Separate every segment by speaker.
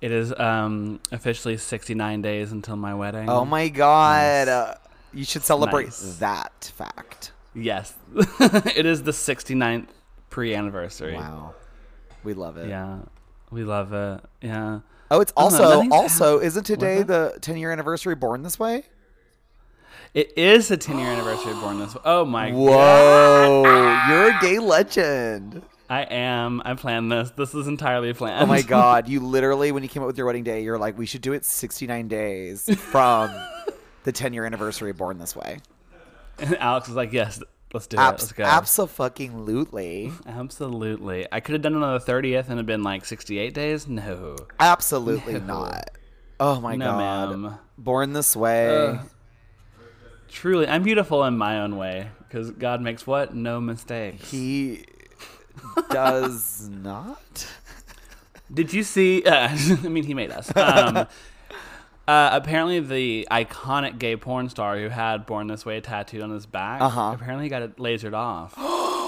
Speaker 1: It is um, officially 69 days until my wedding.
Speaker 2: Oh my god. Uh, you should celebrate
Speaker 1: Nice.
Speaker 2: that fact.
Speaker 1: Yes. it is the 69th pre anniversary.
Speaker 2: Wow. We love it.
Speaker 1: Yeah. We love it. Yeah.
Speaker 2: Oh, it's
Speaker 1: I don't know,
Speaker 2: also also isn't today the 10 year anniversary Born This Way?
Speaker 1: It is the 10 year anniversary of Born This Way. Oh my god.
Speaker 2: Whoa, you're a gay legend.
Speaker 1: I am. I planned this. This is entirely planned.
Speaker 2: Oh my god, you literally when you came up with your wedding day, you're like, we should do it 69 days from the 10 year anniversary of Born This Way.
Speaker 1: and Alex was like, yes, let's do it. Let's go.
Speaker 2: Absolutely.
Speaker 1: Absolutely. I could have done it on the 30th and it'd been like 68 days. No.
Speaker 2: Absolutely
Speaker 1: No.
Speaker 2: not. Oh my
Speaker 1: No,
Speaker 2: god.
Speaker 1: ma'am.
Speaker 2: Born This Way.
Speaker 1: Ugh. Truly, I'm beautiful in my own way because God makes what? No mistakes.
Speaker 2: He does not.
Speaker 1: Did you see? Uh, I mean, he made us. Um, uh, apparently, the iconic gay porn star who had "Born This Way" tattooed on his back.
Speaker 2: Uh-huh.
Speaker 1: Apparently, got it lasered off.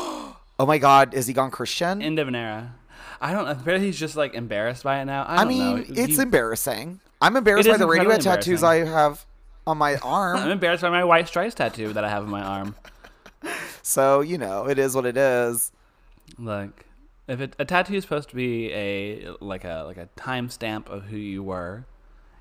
Speaker 2: Oh my god, is he gone Christian?
Speaker 1: End of an era. I don't know. Apparently, he's just like embarrassed by it now. I,
Speaker 2: I mean,
Speaker 1: know.
Speaker 2: it's
Speaker 1: He-
Speaker 2: embarrassing. I'm embarrassed by the Radiohead tattoos I have on my arm.
Speaker 1: I'm embarrassed by my white stripes tattoo that I have on my arm.
Speaker 2: so, you know, it is what it is.
Speaker 1: Look, if it, a tattoo is supposed to be a like a like a timestamp of who you were,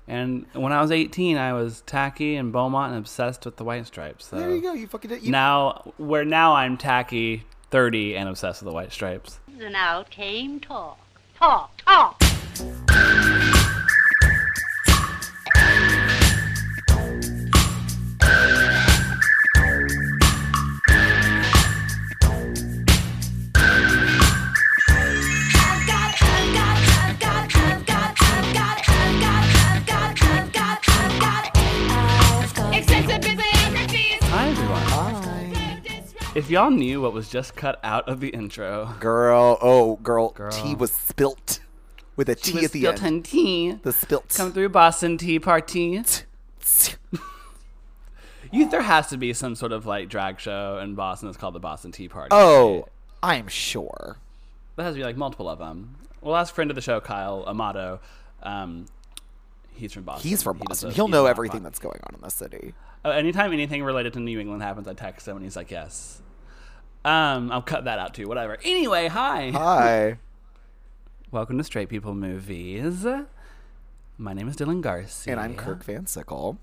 Speaker 1: and when I was 18, I was tacky and Beaumont and obsessed with the white stripes. So
Speaker 2: There you go. You fucking did. You,
Speaker 1: now, where now I'm tacky, 30, and obsessed with the white stripes.
Speaker 3: And now came talk. Talk, talk.
Speaker 1: If y'all knew what was just cut out of the intro,
Speaker 2: Girl. Oh, girl.
Speaker 1: Girl.
Speaker 2: Tea was spilt with a
Speaker 1: she
Speaker 2: T at the
Speaker 1: spilt
Speaker 2: end.
Speaker 1: tea.
Speaker 2: The spilt.
Speaker 1: Come through Boston Tea Party. You, there has to be some sort of like drag show in Boston that's called the Boston Tea Party.
Speaker 2: Oh, I'm sure.
Speaker 1: There has to be like multiple of them. Well, last friend of the show, Kyle Amato, um, he's from Boston.
Speaker 2: He's from
Speaker 1: he
Speaker 2: Boston. He'll know everything that's going on in the city.
Speaker 1: Uh, anytime anything related to New England happens, I text him and he's like, "Yes." Um, I'll cut that out too. Whatever. Anyway, hi.
Speaker 2: Hi.
Speaker 1: Welcome to Straight People Movies. My name is Dylan Garsee,
Speaker 2: and I'm Kirk Van Sickle.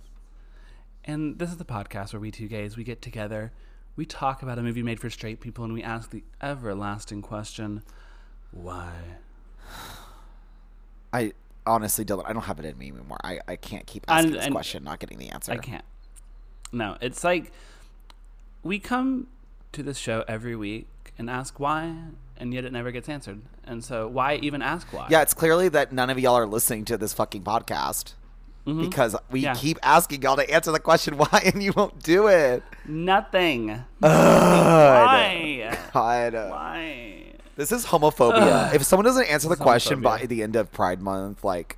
Speaker 1: And this is the podcast where we two gays we get together, we talk about a movie made for straight people, and we ask the everlasting question: Why?
Speaker 2: I honestly, Dylan, I don't have it in me anymore. I, I can't keep asking
Speaker 1: And-
Speaker 2: this
Speaker 1: and-
Speaker 2: question, not getting the answer.
Speaker 1: I can't. No, it's like we come to this show every week and ask why, and yet it never gets answered. And so, why even ask why?
Speaker 2: Yeah, it's clearly that none of y'all are listening to this fucking podcast because we
Speaker 1: Mm-hmm. Yeah.
Speaker 2: keep asking y'all to answer the question why, and you won't do it.
Speaker 1: nothing. Why?
Speaker 2: God.
Speaker 1: Why?
Speaker 2: This is homophobia. if someone doesn't answer the question by the end of Pride Month, like,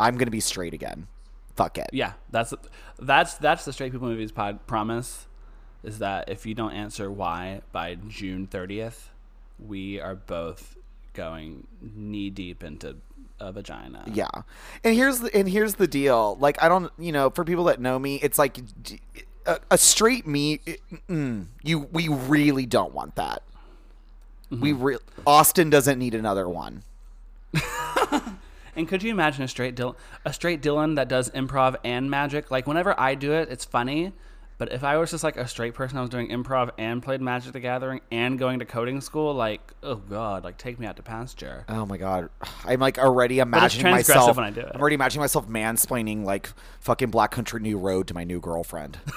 Speaker 2: I'm gonna be straight again. Fuck it.
Speaker 1: Yeah, that's that's that's the straight people movies pod promise is that if you don't answer why by June 30th, we are both going knee deep into a vagina.
Speaker 2: Yeah. And here's the and here's the deal. Like I don't, you know, for people that know me, it's like a straight me. Mm, you we really don't want that. We
Speaker 1: Mm-hmm.
Speaker 2: re- Austin doesn't need another one.
Speaker 1: And could you imagine a straight Dylan, a straight Dylan that does improv and magic? Like whenever I do it, it's funny. But if I was just like a straight person, I was doing improv and played Magic the Gathering and going to coding school, like oh god, like take me out to pasture.
Speaker 2: Oh my god, I'm like already imagining myself.
Speaker 1: when I do it.
Speaker 2: I'm already imagining myself mansplaining like fucking Black Country New Road to my new girlfriend.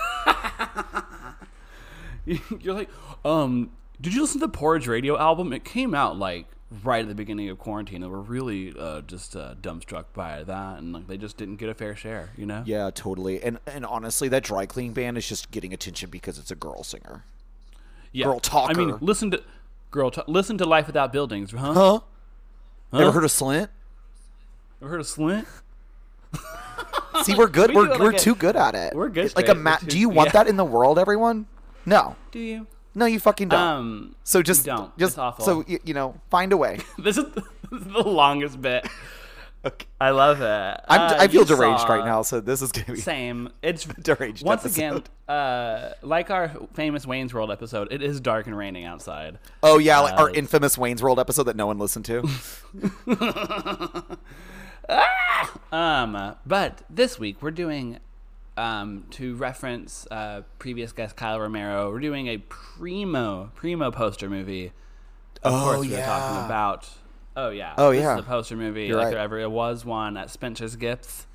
Speaker 1: You're like, um, did you listen to the Porridge Radio album? It came out like right at the beginning of quarantine, and we're really uh, just uh, dumbstruck by that, and like they just didn't get a fair share, you know?
Speaker 2: yeah, totally. And and honestly, that dry cleaning band is just getting attention because it's a girl singer.
Speaker 1: Yeah.
Speaker 2: Girl talker.
Speaker 1: I mean, listen to girl, ta- listen to Life Without Buildings, huh?
Speaker 2: Huh? Ever heard of Slint?
Speaker 1: Ever heard of Slint?
Speaker 2: See, we're good.
Speaker 1: We
Speaker 2: we're
Speaker 1: do
Speaker 2: we're
Speaker 1: like a-
Speaker 2: too good at it.
Speaker 1: we're good
Speaker 2: like a ma-
Speaker 1: We're
Speaker 2: Do you want
Speaker 1: yeah.
Speaker 2: that in the world, everyone? No,
Speaker 1: Do you?
Speaker 2: No, you fucking don't.
Speaker 1: Um,
Speaker 2: so just
Speaker 1: don't.
Speaker 2: just
Speaker 1: It's awful.
Speaker 2: so you, you know, find a way.
Speaker 1: this is the longest bit.
Speaker 2: Okay.
Speaker 1: I love it.
Speaker 2: I'm,
Speaker 1: Uh,
Speaker 2: I feel deranged
Speaker 1: saw-
Speaker 2: right now, so this is gonna be
Speaker 1: Same. It's
Speaker 2: deranged.
Speaker 1: once
Speaker 2: episode.
Speaker 1: again, uh, like our famous Wayne's World episode. It is dark and raining outside.
Speaker 2: Oh yeah, like our
Speaker 1: Uh,
Speaker 2: infamous Wayne's World episode that no one listened to.
Speaker 1: Um, but this week we're doing, um, to reference uh, previous guest Kyle Romero, we're doing a primo primo poster movie. Of
Speaker 2: Oh,
Speaker 1: course, we're talking about. Oh yeah.
Speaker 2: Oh,
Speaker 1: this
Speaker 2: yeah.
Speaker 1: Is a poster movie
Speaker 2: You're
Speaker 1: like
Speaker 2: right.
Speaker 1: there ever was one at Spencer's Gifts.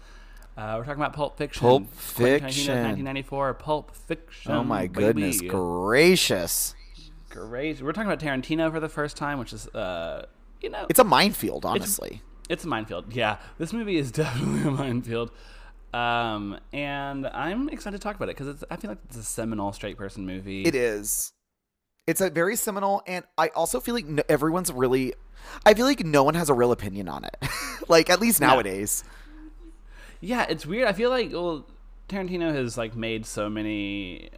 Speaker 1: Uh, we're talking about Pulp Fiction.
Speaker 2: Pulp Fiction.
Speaker 1: 1994 Pulp Fiction.
Speaker 2: oh my goodness
Speaker 1: baby.
Speaker 2: gracious!
Speaker 1: Great. We're talking about Tarantino for the first time, which is, uh, you know,
Speaker 2: It's a minefield, honestly.
Speaker 1: It's a minefield. Yeah, this movie is definitely a minefield. Um, and I'm excited to talk about it because I feel like it's a seminal straight person movie.
Speaker 2: It is. It's a very seminal, and I also feel like no, everyone's really. I feel like no one has a real opinion on it. like at least
Speaker 1: No.
Speaker 2: nowadays.
Speaker 1: Yeah, it's weird. I feel like well, Tarantino has like made so many.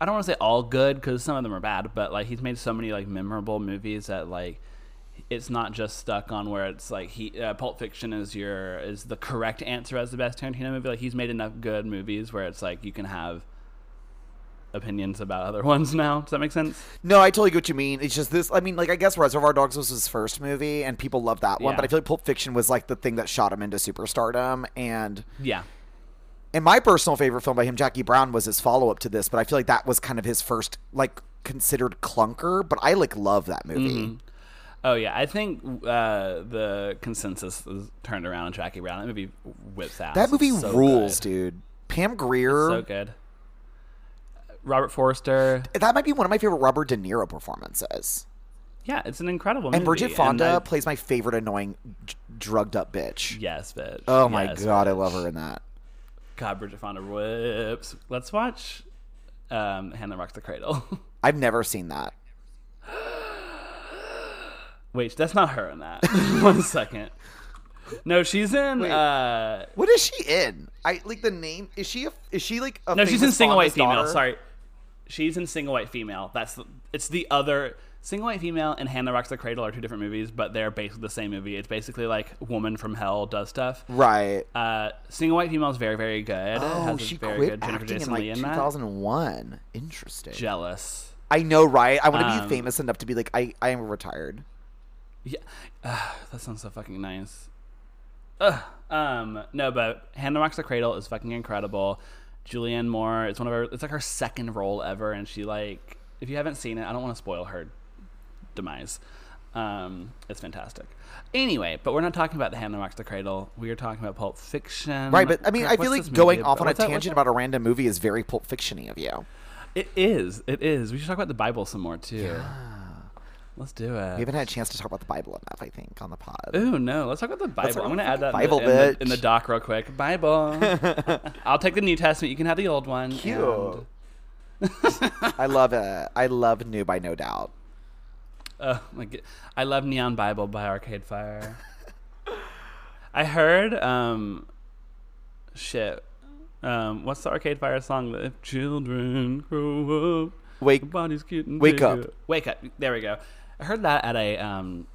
Speaker 1: I don't want to say all good because some of them are bad, but like he's made so many like memorable movies that like it's not just stuck on where it's like he uh, Pulp Fiction is your is the correct answer as the best Tarantino movie. Like he's made enough good movies where it's like you can have opinions about other ones now. Does that make sense?
Speaker 2: No, I totally get what you mean. It's just this. I mean, like I guess Reservoir Dogs was his first movie, and people loved that one.
Speaker 1: Yeah.
Speaker 2: But I feel like Pulp Fiction was like the thing that shot him into superstardom. And
Speaker 1: Yeah.
Speaker 2: and my personal favorite film by him, Jackie Brown, was his follow up to this. But I feel like that was kind of his first like considered clunker. But I like love that movie.
Speaker 1: Mm-hmm. Oh yeah, I think uh, the consensus is turned around on Jackie Brown. That movie whips ass.
Speaker 2: That movie
Speaker 1: so
Speaker 2: rules,
Speaker 1: good.
Speaker 2: dude. Pam Grier.
Speaker 1: So good. Robert Forster.
Speaker 2: that might be one of my favorite Robert De Niro performances.
Speaker 1: Yeah, it's an incredible movie.
Speaker 2: And Bridget Fonda
Speaker 1: I-
Speaker 2: plays my favorite annoying, d- drugged up bitch.
Speaker 1: yes, bitch.
Speaker 2: Oh my
Speaker 1: Yes,
Speaker 2: god, I love her in that.
Speaker 1: God, Bridget Fonda whips. Let's watch um, Hand That Rocks the Cradle.
Speaker 2: I've never seen that.
Speaker 1: Wait, that's not her in that. One second. No, she's in. Uh,
Speaker 2: What is she in? I like the name. Is she a? Is she like a?
Speaker 1: no, she's in
Speaker 2: famous
Speaker 1: Single White Female.
Speaker 2: daughter?
Speaker 1: Sorry, she's in Single White Female. That's the, it's the other Single White Female and Hand That Rocks the Cradle are two different movies, but they're basically the same movie. It's basically like woman from hell does stuff.
Speaker 2: Right.
Speaker 1: Uh, Single White Female is very very good. It
Speaker 2: Oh,
Speaker 1: has
Speaker 2: she
Speaker 1: very
Speaker 2: quit
Speaker 1: good Jennifer
Speaker 2: acting in
Speaker 1: Jason
Speaker 2: like
Speaker 1: Leigh in that.
Speaker 2: 2001. Interesting.
Speaker 1: Jealous.
Speaker 2: I know, right? I want to
Speaker 1: Um,
Speaker 2: be famous enough to be like, I, I am retired.
Speaker 1: Yeah, Ugh, that sounds so fucking nice. Ugh. Um, no, but Hand That Rocks the Cradle is fucking incredible. Julianne Moore, it's one of her. It's like her second role ever, and she like. If you haven't seen it, I don't want to spoil her demise. Um, it's fantastic. Anyway, but we're not talking about the Hand That Rocks the Cradle. We are talking about Pulp Fiction.
Speaker 2: Right, but I mean,
Speaker 1: Crap,
Speaker 2: I feel like going
Speaker 1: movie
Speaker 2: off on a
Speaker 1: that-
Speaker 2: tangent about a random movie is very Pulp Fiction-y of you.
Speaker 1: It is. It is. We should talk about the Bible some more too. Let's do it.
Speaker 2: We haven't had a chance to talk about the Bible enough, I think, on the pod.
Speaker 1: Ooh, no. Let's talk about the Bible. I'm going to add that
Speaker 2: Bible,
Speaker 1: in, the, in, the, in the doc real quick. Bible. I'll take the New Testament. You can have the old one.
Speaker 2: Cute.
Speaker 1: and-
Speaker 2: I love it. I love New by No Doubt.
Speaker 1: Oh my god. I love Neon Bible by Arcade Fire. I heard um shit. Um what's the Arcade Fire song that if children grow up
Speaker 2: Wake
Speaker 1: body's getting
Speaker 2: Wake
Speaker 1: bigger.
Speaker 2: Up.
Speaker 1: Wake up. There we go. I heard that at a um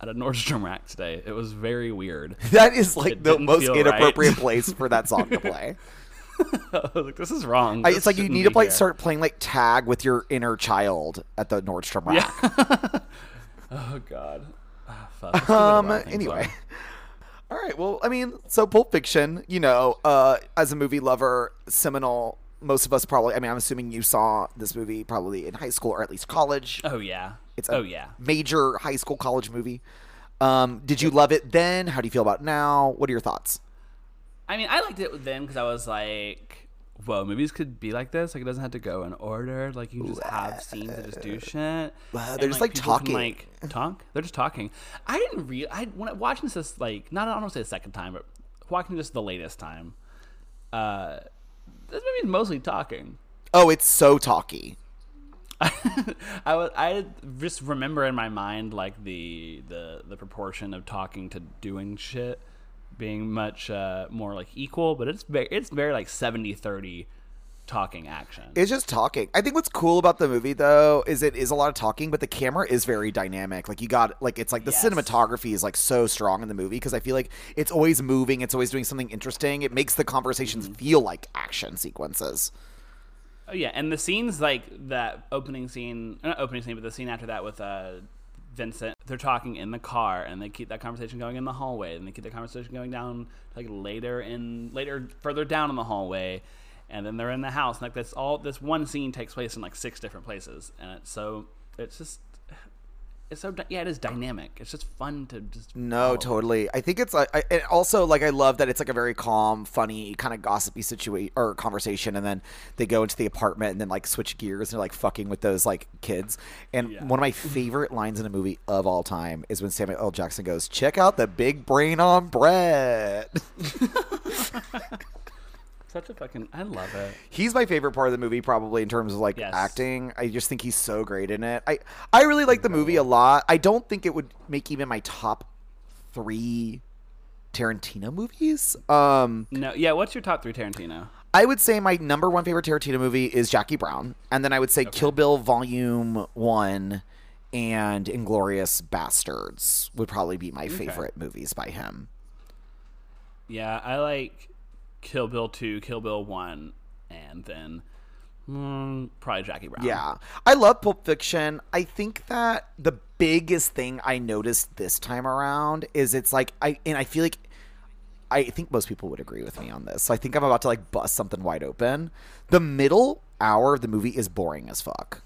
Speaker 1: at a Nordstrom rack today. It was very weird.
Speaker 2: That is like
Speaker 1: It
Speaker 2: the most inappropriate
Speaker 1: right.
Speaker 2: place for that song to play.
Speaker 1: I was like, this is wrong. This
Speaker 2: it's like you need to play,
Speaker 1: here.
Speaker 2: start playing like tag with your inner child at the Nordstrom rack.
Speaker 1: Oh god. Fuck. Let's see what
Speaker 2: Um. Anyway.
Speaker 1: are.
Speaker 2: All right. Well, I mean, so Pulp Fiction. You know, uh, as a movie lover, seminal. Most of us probably. I mean, I'm assuming you saw this movie probably in high school or at least college.
Speaker 1: Oh yeah.
Speaker 2: It's a
Speaker 1: oh yeah.
Speaker 2: major high school college movie. Um, did you love it then? How do you feel about it now? What are your thoughts?
Speaker 1: I mean, I liked it then because I was like, "Whoa, movies could be like this. Like, it doesn't have to go in order. Like, you can just have scenes that just do shit.
Speaker 2: Wow, they're just, like,
Speaker 1: can,
Speaker 2: talking.
Speaker 1: like talk. They're just talking. I didn't real. I when I, watching this, like, not I don't want to say the second time, but watching this the latest time. Uh, this movie's mostly talking.
Speaker 2: Oh, it's so talky.
Speaker 1: I was I just remember in my mind like the the the proportion of talking to doing shit being much uh, more like equal, but it's very it's very like 70 30 talking action.
Speaker 2: It's just talking. I think what's cool about the movie though is it is a lot of talking, but the camera is very dynamic. Like you got like it's like the
Speaker 1: Yes.
Speaker 2: cinematography is like so strong in the movie because I feel like it's always moving, it's always doing something interesting. It makes the conversations
Speaker 1: Mm-hmm.
Speaker 2: feel like action sequences.
Speaker 1: Oh yeah, and the scenes like that opening scene, not opening scene, but the scene after that with uh, Vincent. They're talking in the car, and they keep that conversation going in the hallway, and they keep the conversation going down like later in later further down in the hallway, and then they're in the house. And, like this all this one scene takes place in like six different places, and it's so it's just it's so yeah, it is dynamic. It's just fun to just
Speaker 2: No,
Speaker 1: follow.
Speaker 2: totally. I think it's like, I, and also like I love that it's like a very calm, funny, kind of gossipy situation or conversation, and then they go into the apartment and then like switch gears and they're like fucking with those like kids. And
Speaker 1: Yeah.
Speaker 2: one of my favorite lines in a movie of all time is when Samuel L. Jackson goes, "Check out the big brain on Brett."
Speaker 1: Such a fucking I love it.
Speaker 2: he's my favorite part of the movie, probably in terms of like
Speaker 1: Yes.
Speaker 2: acting. I just think he's so great in it. I I really like the movie a lot. I don't think it would make even my top three Tarantino movies. Um,
Speaker 1: No, yeah. What's your top three Tarantino?
Speaker 2: I would say my number one favorite Tarantino movie is Jackie Brown, and then I would say Kill Bill Volume One and Inglourious Basterds would probably be my favorite movies by him.
Speaker 1: Yeah, I like Kill Bill 2, Kill Bill 1, and then mm, probably Jackie Brown.
Speaker 2: Yeah. I love Pulp Fiction. I think that the biggest thing I noticed this time around is it's like I and I feel like I think most people would agree with me on this. So I think I'm about to like bust something wide open. The middle hour of the movie is boring as fuck.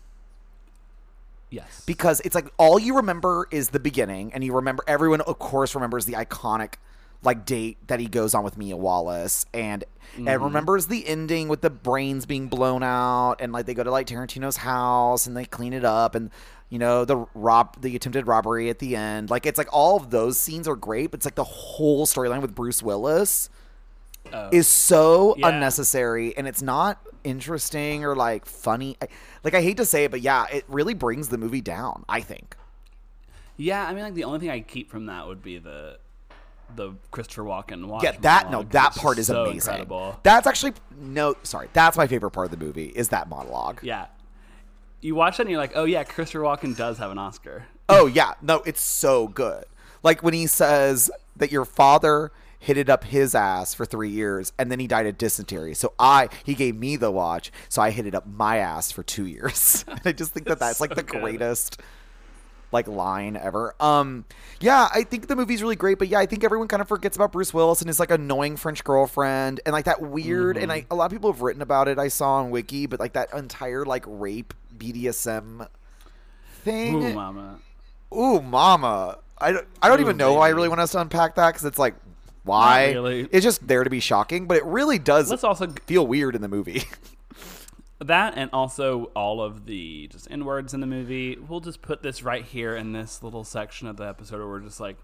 Speaker 1: Yes.
Speaker 2: because it's like all you remember is the beginning and you remember everyone of course remembers the iconic like date that he goes on with Mia Wallace and and mm-hmm. remembers the ending with the brains being blown out and like they go to like Tarantino's house and they clean it up and you know the rob the attempted robbery at the end like it's like all of those scenes are great but it's like the whole storyline with Bruce Willis
Speaker 1: Oh.
Speaker 2: is so
Speaker 1: Yeah.
Speaker 2: unnecessary and it's not interesting or like funny I, like I hate to say it but yeah it really brings the movie down I think
Speaker 1: yeah, I mean, like the only thing I keep from that would be the the Christopher Walken watch.
Speaker 2: Yeah, that no, that part is
Speaker 1: so
Speaker 2: amazing.
Speaker 1: Incredible.
Speaker 2: That's actually no, sorry, that's my favorite part of the movie is that monologue.
Speaker 1: Yeah. You watch that and you're like, oh yeah, Christopher Walken does have an Oscar.
Speaker 2: Oh yeah, no, it's so good. Like when he says that your father hit it up his ass for three years and then he died of dysentery. So I, he gave me the watch, so I hit it up my ass for two years. and I just think that that's like
Speaker 1: so
Speaker 2: the
Speaker 1: good.
Speaker 2: greatest like line ever. Um, yeah, I think the movie's really great, but yeah, I think everyone kind of forgets about Bruce Willis and his like annoying French girlfriend and like that weird. And I a lot of people have written about it. I saw on Wiki, but like that entire like rape BDSM thing.
Speaker 1: Ooh, mama.
Speaker 2: Ooh, mama. I don't, I don't
Speaker 1: Ooh,
Speaker 2: even know why I really want us to unpack that because it's like, why?
Speaker 1: really.
Speaker 2: It's just there to be shocking, but it really does
Speaker 1: Let's also
Speaker 2: feel weird in the movie.
Speaker 1: that and also all of the just N words in the movie. We'll just put this right here in this little section of the episode where we're just like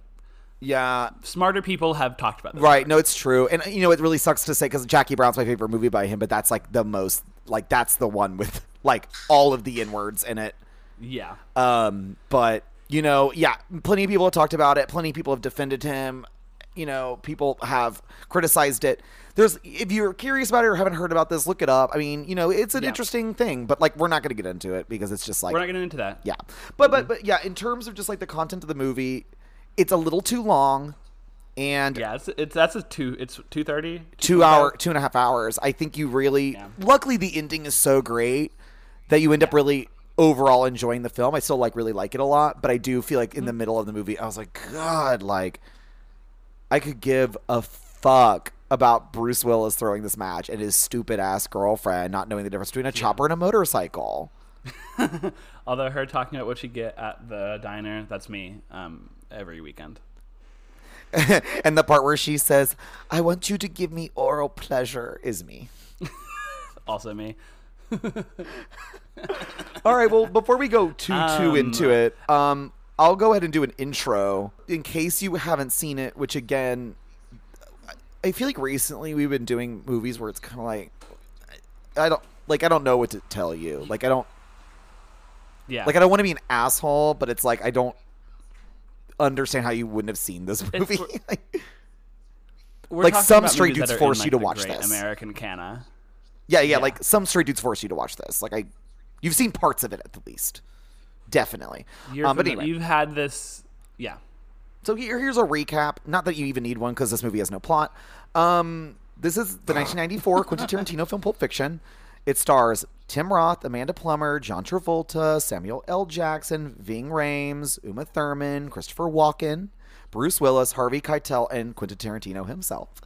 Speaker 2: yeah,
Speaker 1: smarter people have talked about this.
Speaker 2: right. No, it's true. And, you know, it really sucks to say because Jackie Brown's my favorite movie by him, but that's like the most, like, that's the one with like all of the N words in it.
Speaker 1: Yeah.
Speaker 2: Um, but you know, yeah, plenty of people have talked about it. Plenty of people have defended him. You know, people have criticized it. There's, if you're curious about it or haven't heard about this, look it up. I mean, you know, it's an
Speaker 1: Yeah.
Speaker 2: interesting thing, but like, we're not going to get into it because it's just like,
Speaker 1: We're not getting into that.
Speaker 2: yeah. But but but yeah, in terms of just like the content of the movie, it's a little too long, and
Speaker 1: Yeah, it's, it's that's a two. It's two thirty.
Speaker 2: two hour, two and a half hours. I think you really,
Speaker 1: Yeah.
Speaker 2: luckily, the ending is so great that you end up really overall enjoying the film. I still like really like it a lot, but I do feel like in
Speaker 1: Mm-hmm.
Speaker 2: the middle of the movie, I was like, God, like I could give a fuck about Bruce Willis throwing this match and his stupid ass girlfriend not knowing the difference between a chopper and a motorcycle.
Speaker 1: Although her talking about what she get at the diner, that's me. Um, every weekend.
Speaker 2: and the part where she says, "I want you to give me oral pleasure," is me.
Speaker 1: Also me.
Speaker 2: All right. Well, before we go too too
Speaker 1: Um,
Speaker 2: into it, um, I'll go ahead and do an intro in case you haven't seen it. Which again, I feel like recently we've been doing movies where it's kind of like, I don't like. I don't know what to tell you. Like I don't
Speaker 1: Yeah.
Speaker 2: like. I don't want to be an asshole, but it's like I don't understand how you wouldn't have seen this movie. Like,
Speaker 1: We're
Speaker 2: like some straight dudes force
Speaker 1: in,
Speaker 2: you
Speaker 1: like,
Speaker 2: to watch this.
Speaker 1: American Canna.
Speaker 2: Yeah, yeah, like some straight dudes force you to watch this. Like I, you've seen parts of it at the least, definitely.
Speaker 1: You're
Speaker 2: Um, but anyway,
Speaker 1: you've had this. Yeah.
Speaker 2: so here, here's a recap. Not that you even need one because this movie has no plot. Um, this is the 1994 Quentin Tarantino film Pulp Fiction. It stars Tim Roth, Amanda Plummer, John Travolta, Samuel L. Jackson, Ving Rhames, Uma Thurman, Christopher Walken, Bruce Willis, Harvey Keitel, and Quentin Tarantino himself.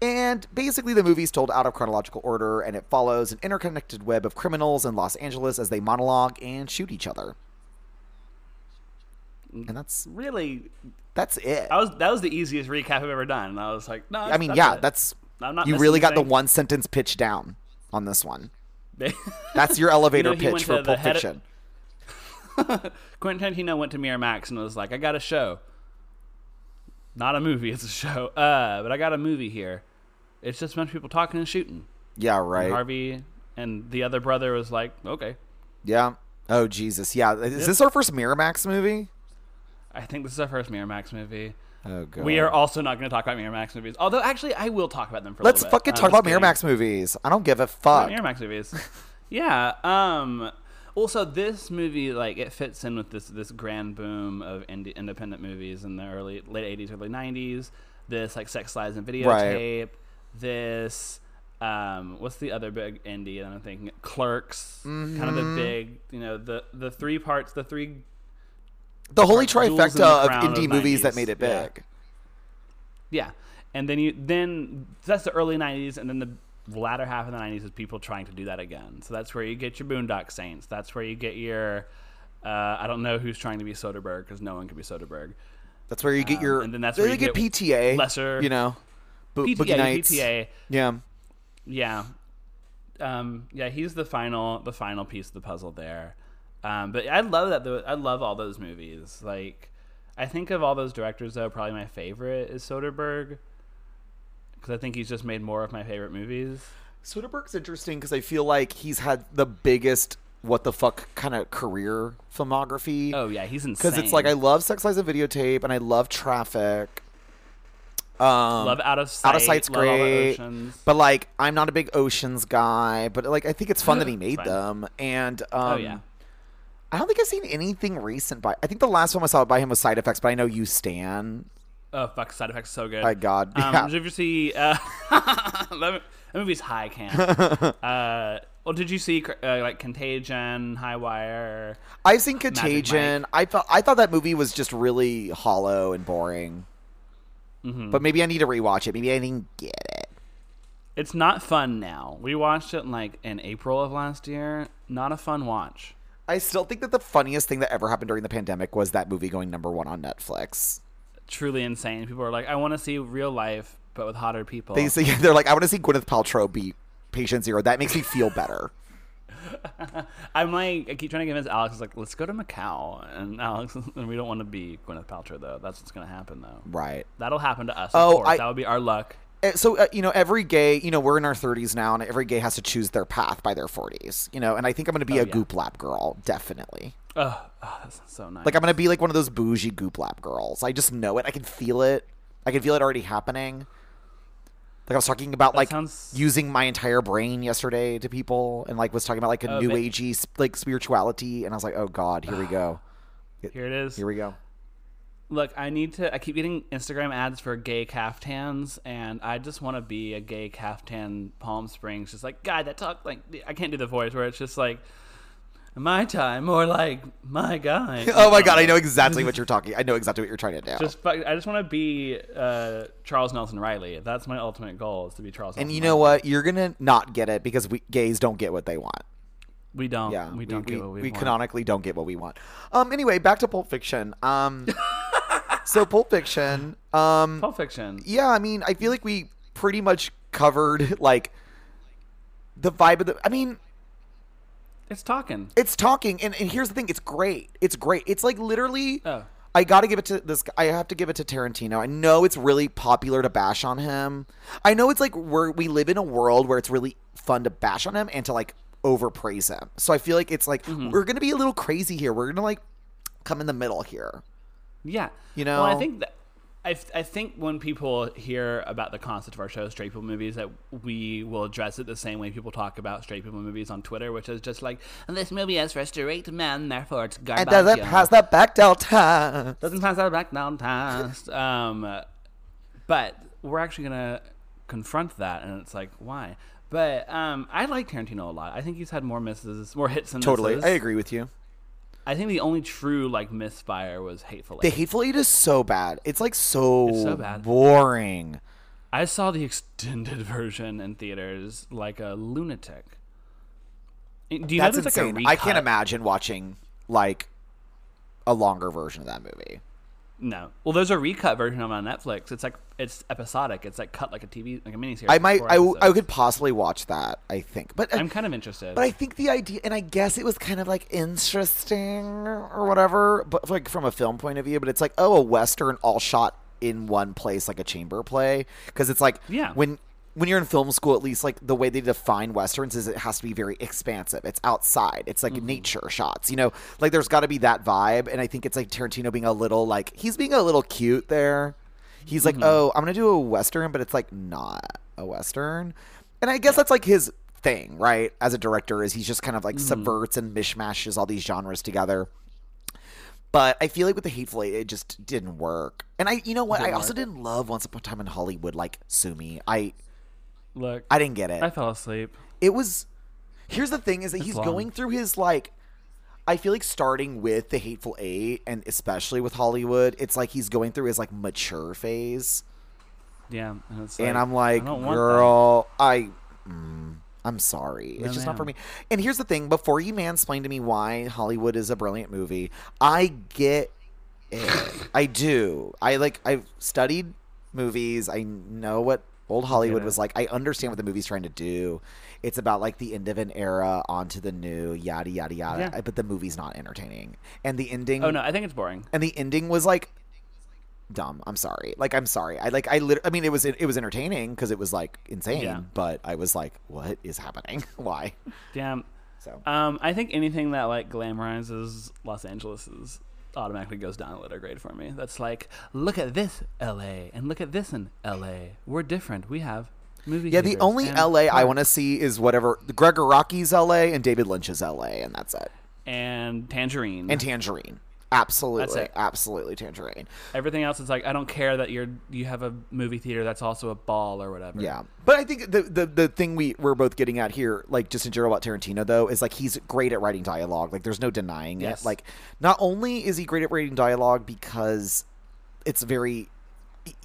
Speaker 2: And basically, the movie's told out of chronological order, and it follows an interconnected web of criminals in Los Angeles as they monologue and shoot each other. And that's
Speaker 1: Really,
Speaker 2: that's it.
Speaker 1: that was that was the easiest recap I've ever done. And I was like, no.
Speaker 2: I mean,
Speaker 1: that's
Speaker 2: yeah,
Speaker 1: it.
Speaker 2: that's
Speaker 1: I'm not
Speaker 2: you really got the one sentence pitch down on this one. That's your elevator
Speaker 1: You know,
Speaker 2: pitch for Pulp
Speaker 1: head of-
Speaker 2: Fiction.
Speaker 1: Quentin Tarantino went to Miramax and was like, I got a show. Not a movie, it's a show. Uh, but I got a movie here. It's just a bunch of people talking and shooting.
Speaker 2: Yeah,
Speaker 1: And
Speaker 2: right.
Speaker 1: Harvey and the other brother was like, okay.
Speaker 2: Yeah. Oh Jesus. Yeah. Is this our first Miramax movie?
Speaker 1: I think this is our first Miramax movie.
Speaker 2: Oh god.
Speaker 1: We are also not going to talk about Miramax movies. Although, actually, I will talk about them for
Speaker 2: Let's
Speaker 1: little bit.
Speaker 2: fucking
Speaker 1: I'm
Speaker 2: talk about
Speaker 1: kidding.
Speaker 2: Miramax movies. I don't give a fuck.
Speaker 1: Miramax movies. yeah. Um. Also, this movie like it fits in with this this grand boom of indie, independent movies in the early late eighties, early nineties. This like Sex Lies and Videotape. This. Um, what's the other big indie that I'm thinking? Clerks, kind of
Speaker 2: Mm-hmm.
Speaker 1: the big, you know, the the three parts, the three
Speaker 2: The holy trifecta
Speaker 1: the
Speaker 2: of
Speaker 1: crown of
Speaker 2: indie movies that made it big.
Speaker 1: Yeah, and then you then that's the early '90s, and then the latter half of the '90s is people trying to do that again. So that's where you get your Boondock Saints. That's where you get your uh, I don't know who's trying to be Soderbergh because no one can be Soderbergh.
Speaker 2: That's where you get
Speaker 1: Um,
Speaker 2: your.
Speaker 1: and then that's where
Speaker 2: you get PTA.
Speaker 1: lesser-
Speaker 2: You know. Bo-
Speaker 1: PTA,
Speaker 2: Boogie Nights.
Speaker 1: PTA,
Speaker 2: Yeah.
Speaker 1: yeah, um, yeah. He's the final the final piece of the puzzle there. Um, but I love that. The, I love all those movies. Like I think of all those directors though, probably my favorite is Soderbergh because I think he's just made more of my favorite movies.
Speaker 2: Soderbergh's interesting because I feel like he's had the biggest what the fuck kind of career filmography.
Speaker 1: Oh yeah, he's insane.
Speaker 2: because it's like I love Sex Lies and Videotape and I love Traffic. Um,
Speaker 1: love Out of Sight.
Speaker 2: Out of Sight's
Speaker 1: love
Speaker 2: great, but like I'm not a big Oceans guy. But like I think it's fun that he made them, and um,
Speaker 1: oh yeah,
Speaker 2: I don't think I've seen anything recent by. I think the last film I saw by him was Side Effects, but I know you stan.
Speaker 1: oh fuck, side effects is so good.
Speaker 2: My God,
Speaker 1: Um,
Speaker 2: yeah.
Speaker 1: Did you ever see? Uh, that movie's high camp. uh, well, did you see uh, like Contagion, High Wire?
Speaker 2: I've seen Contagion. I thought I thought that movie was just really hollow and boring.
Speaker 1: Mm-hmm.
Speaker 2: But maybe I need to rewatch it. Maybe I didn't get it.
Speaker 1: It's not fun now. We watched it in, like in April of last year. Not a fun watch.
Speaker 2: I still think that the funniest thing that ever happened during the pandemic was that movie going number one on Netflix.
Speaker 1: Truly insane. People are like, I want to see real life, but with hotter people.
Speaker 2: They say they're like, I want to see Gwyneth Paltrow be Patient Zero. That makes me feel better.
Speaker 1: I'm like, I keep trying to convince Alex. Like, let's go to Macau, and Alex, and we don't want to be Gwyneth Paltrow though. That's what's gonna happen though.
Speaker 2: right.
Speaker 1: That'll happen to us.
Speaker 2: Oh,
Speaker 1: of course.
Speaker 2: I-
Speaker 1: that would be our luck.
Speaker 2: Uh, So uh, you know, every gay, you know, we're in our 30s now, and every gay has to choose their path by their 40s. You know, and I think I'm going to be
Speaker 1: Oh,
Speaker 2: a
Speaker 1: yeah.
Speaker 2: Goop Lab girl, definitely.
Speaker 1: Oh, oh, that's so nice.
Speaker 2: Like I'm going to be like one of those bougie Goop Lab girls. I just know it. I can feel it. I can feel it already happening. Like I was talking about
Speaker 1: That
Speaker 2: like
Speaker 1: sounds-
Speaker 2: using my entire brain yesterday to people, and like was talking about like a
Speaker 1: Oh,
Speaker 2: new
Speaker 1: but-
Speaker 2: agey like spirituality, and I was like, oh god, here we go,
Speaker 1: Here it is.
Speaker 2: here we go.
Speaker 1: Look, I need to. I keep getting Instagram ads for gay caftans, and I just want to be a gay caftan Palm Springs. Just like guy that talk like I can't do the voice where it's just like my time or like my guy.
Speaker 2: Oh my god, I know exactly what you're talking. I know exactly what you're trying to do.
Speaker 1: Just fuck- I just want to be uh, Charles Nelson Reilly. That's my ultimate goal is to be Charles. Nelson.
Speaker 2: And
Speaker 1: Nelson
Speaker 2: you know
Speaker 1: Reilly.
Speaker 2: what? You're gonna not get it because we gays don't get what they want.
Speaker 1: We don't.
Speaker 2: Yeah,
Speaker 1: we don't
Speaker 2: we,
Speaker 1: get what we,
Speaker 2: we
Speaker 1: want.
Speaker 2: canonically don't get what we want. Um. Anyway, back to Pulp Fiction. Um. so Pulp Fiction. Um.
Speaker 1: Pulp Fiction.
Speaker 2: Yeah, I mean, I feel like we pretty much covered like the vibe of the. I mean,
Speaker 1: It's talking.
Speaker 2: it's talking, and, and here's the thing: it's great. It's great. It's like literally.
Speaker 1: Oh.
Speaker 2: I got to give it to this. I have to give it to Tarantino. I know it's really popular to bash on him. I know it's like we're we live in a world where it's really fun to bash on him and to like overpraise him. So I feel like it's like
Speaker 1: Mm-hmm.
Speaker 2: we're gonna be a little crazy here. We're gonna like come in the middle here.
Speaker 1: Yeah.
Speaker 2: You
Speaker 1: Well, I
Speaker 2: know?
Speaker 1: think that I, I think when people hear about the concept of our show, straight people movies, that we will address it the same way people talk about straight people movies on Twitter, which is just like, this movie is for straight men, therefore it's garbage.
Speaker 2: It doesn't pass the Bechdel test.
Speaker 1: doesn't pass that back down test. Um, but we're actually gonna confront that, and it's like, why? But um, I like Tarantino a lot. I think he's had more misses, more hits than
Speaker 2: Totally,
Speaker 1: misses.
Speaker 2: I agree with you.
Speaker 1: I think the only true like misfire was Hateful
Speaker 2: The Hateful Eight is so bad. It's like so,
Speaker 1: It's so bad.
Speaker 2: boring.
Speaker 1: I saw the extended version in theaters like a lunatic. Eh, do you
Speaker 2: That's
Speaker 1: know there's
Speaker 2: insane.
Speaker 1: like a
Speaker 2: I can't
Speaker 1: recut?
Speaker 2: imagine watching like a longer version of that movie.
Speaker 1: No. Well, there's a recut version of it on Netflix. It's like it's episodic. It's like cut like a TV, like a miniseries.
Speaker 2: I might, I, w- I could possibly watch that. I think, but uh,
Speaker 1: I'm kind of interested.
Speaker 2: But I think the idea, and I guess it was kind of like interesting or whatever, but like from a film point of view. But it's like, oh, a western all shot in one place, like a chamber play, because it's like,
Speaker 1: Yeah.
Speaker 2: when when you're in film school, at least like the way they define westerns is it has to be very expansive. It's outside. It's like
Speaker 1: Mm-hmm.
Speaker 2: nature shots. You know, like there's got to be that vibe. And I think it's like Tarantino being a little like he's being a little cute there. He's like,
Speaker 1: Mm-hmm.
Speaker 2: oh, I'm gonna do a western, but it's like not a western. And I guess that's like his thing, right? As a director, is he's just kind of like
Speaker 1: Mm-hmm.
Speaker 2: subverts and mishmashes all these genres together. But I feel like with the Hateful Eight, it just didn't work. And I, you know what? I also didn't love Once Upon a Time in Hollywood. Like, sue me. I,
Speaker 1: Look,
Speaker 2: I didn't get it.
Speaker 1: I fell asleep.
Speaker 2: it was. Here's the thing: is that he's
Speaker 1: long.
Speaker 2: going through his like. I feel like starting with the Hateful Eight, and especially with Hollywood, it's like he's going through his like mature phase.
Speaker 1: Yeah, and, it's
Speaker 2: and I'm like,
Speaker 1: I don't want that.
Speaker 2: girl, I, mm, I'm sorry,
Speaker 1: No,
Speaker 2: it's just not for me. And here's the thing: before you mansplain to me why Hollywood is a brilliant movie, I get it. I do. I like. I've studied movies. I know what old Hollywood
Speaker 1: it.
Speaker 2: was like. I understand what the movie's trying to do. It's about like the end of an era onto the new, yada yada yada.
Speaker 1: Yeah.
Speaker 2: But the movie's not entertaining, and the ending
Speaker 1: Oh no, I think it's boring.
Speaker 2: and the ending was like dumb. I'm sorry. Like I'm sorry. I like I lit- I mean it was it was entertaining because it was like insane,
Speaker 1: Yeah.
Speaker 2: but I was like what is happening? Why?
Speaker 1: Damn.
Speaker 2: So
Speaker 1: Um, I think anything that like glamorizes Los Angeles is automatically goes down a letter grade for me. That's like, look at this L.A. and look at this in L.A. We're different. We have movie.
Speaker 2: yeah, the only LA I want to see is whatever Gregg Araki's LA and David Lynch's LA and that's it.
Speaker 1: and Tangerine
Speaker 2: And Tangerine. Absolutely. Absolutely Tangerine.
Speaker 1: Everything else is like I don't care that you're you have a movie theater that's also a ball or whatever.
Speaker 2: Yeah, but I think the, the the thing we we're both getting at here, like just in general about Tarantino, though, is like he's great at writing dialogue. Like there's no denying
Speaker 1: Yes.
Speaker 2: it. Like not only is he great at writing dialogue because it's very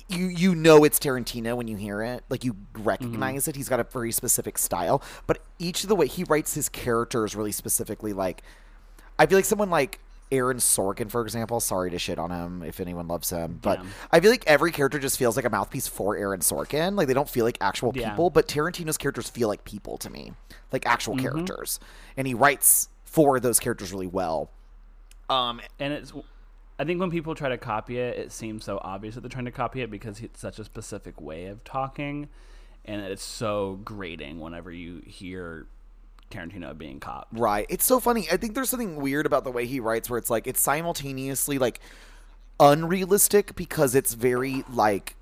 Speaker 2: you you know it's Tarantino when you hear it, like you recognize mm-hmm. it. He's got a very specific style, but each of the way he writes his characters really specifically. Like I feel like someone like. Aaron Sorkin, for example. Sorry to shit on him if anyone loves him, but
Speaker 1: Damn.
Speaker 2: I feel like every character just feels like a mouthpiece for Aaron Sorkin. Like they don't feel like actual
Speaker 1: Yeah.
Speaker 2: people, but Tarantino's characters feel like people to me, like actual
Speaker 1: Mm-hmm.
Speaker 2: characters, and he writes for those characters really well. Um,
Speaker 1: and it's i think when people try to copy it it seems so obvious that they're trying to copy it because it's such a specific way of talking and it's so grating whenever you hear tarantino being copped
Speaker 2: right? It's so funny. I think there's something weird about the way he writes, where it's like it's simultaneously like unrealistic because it's very like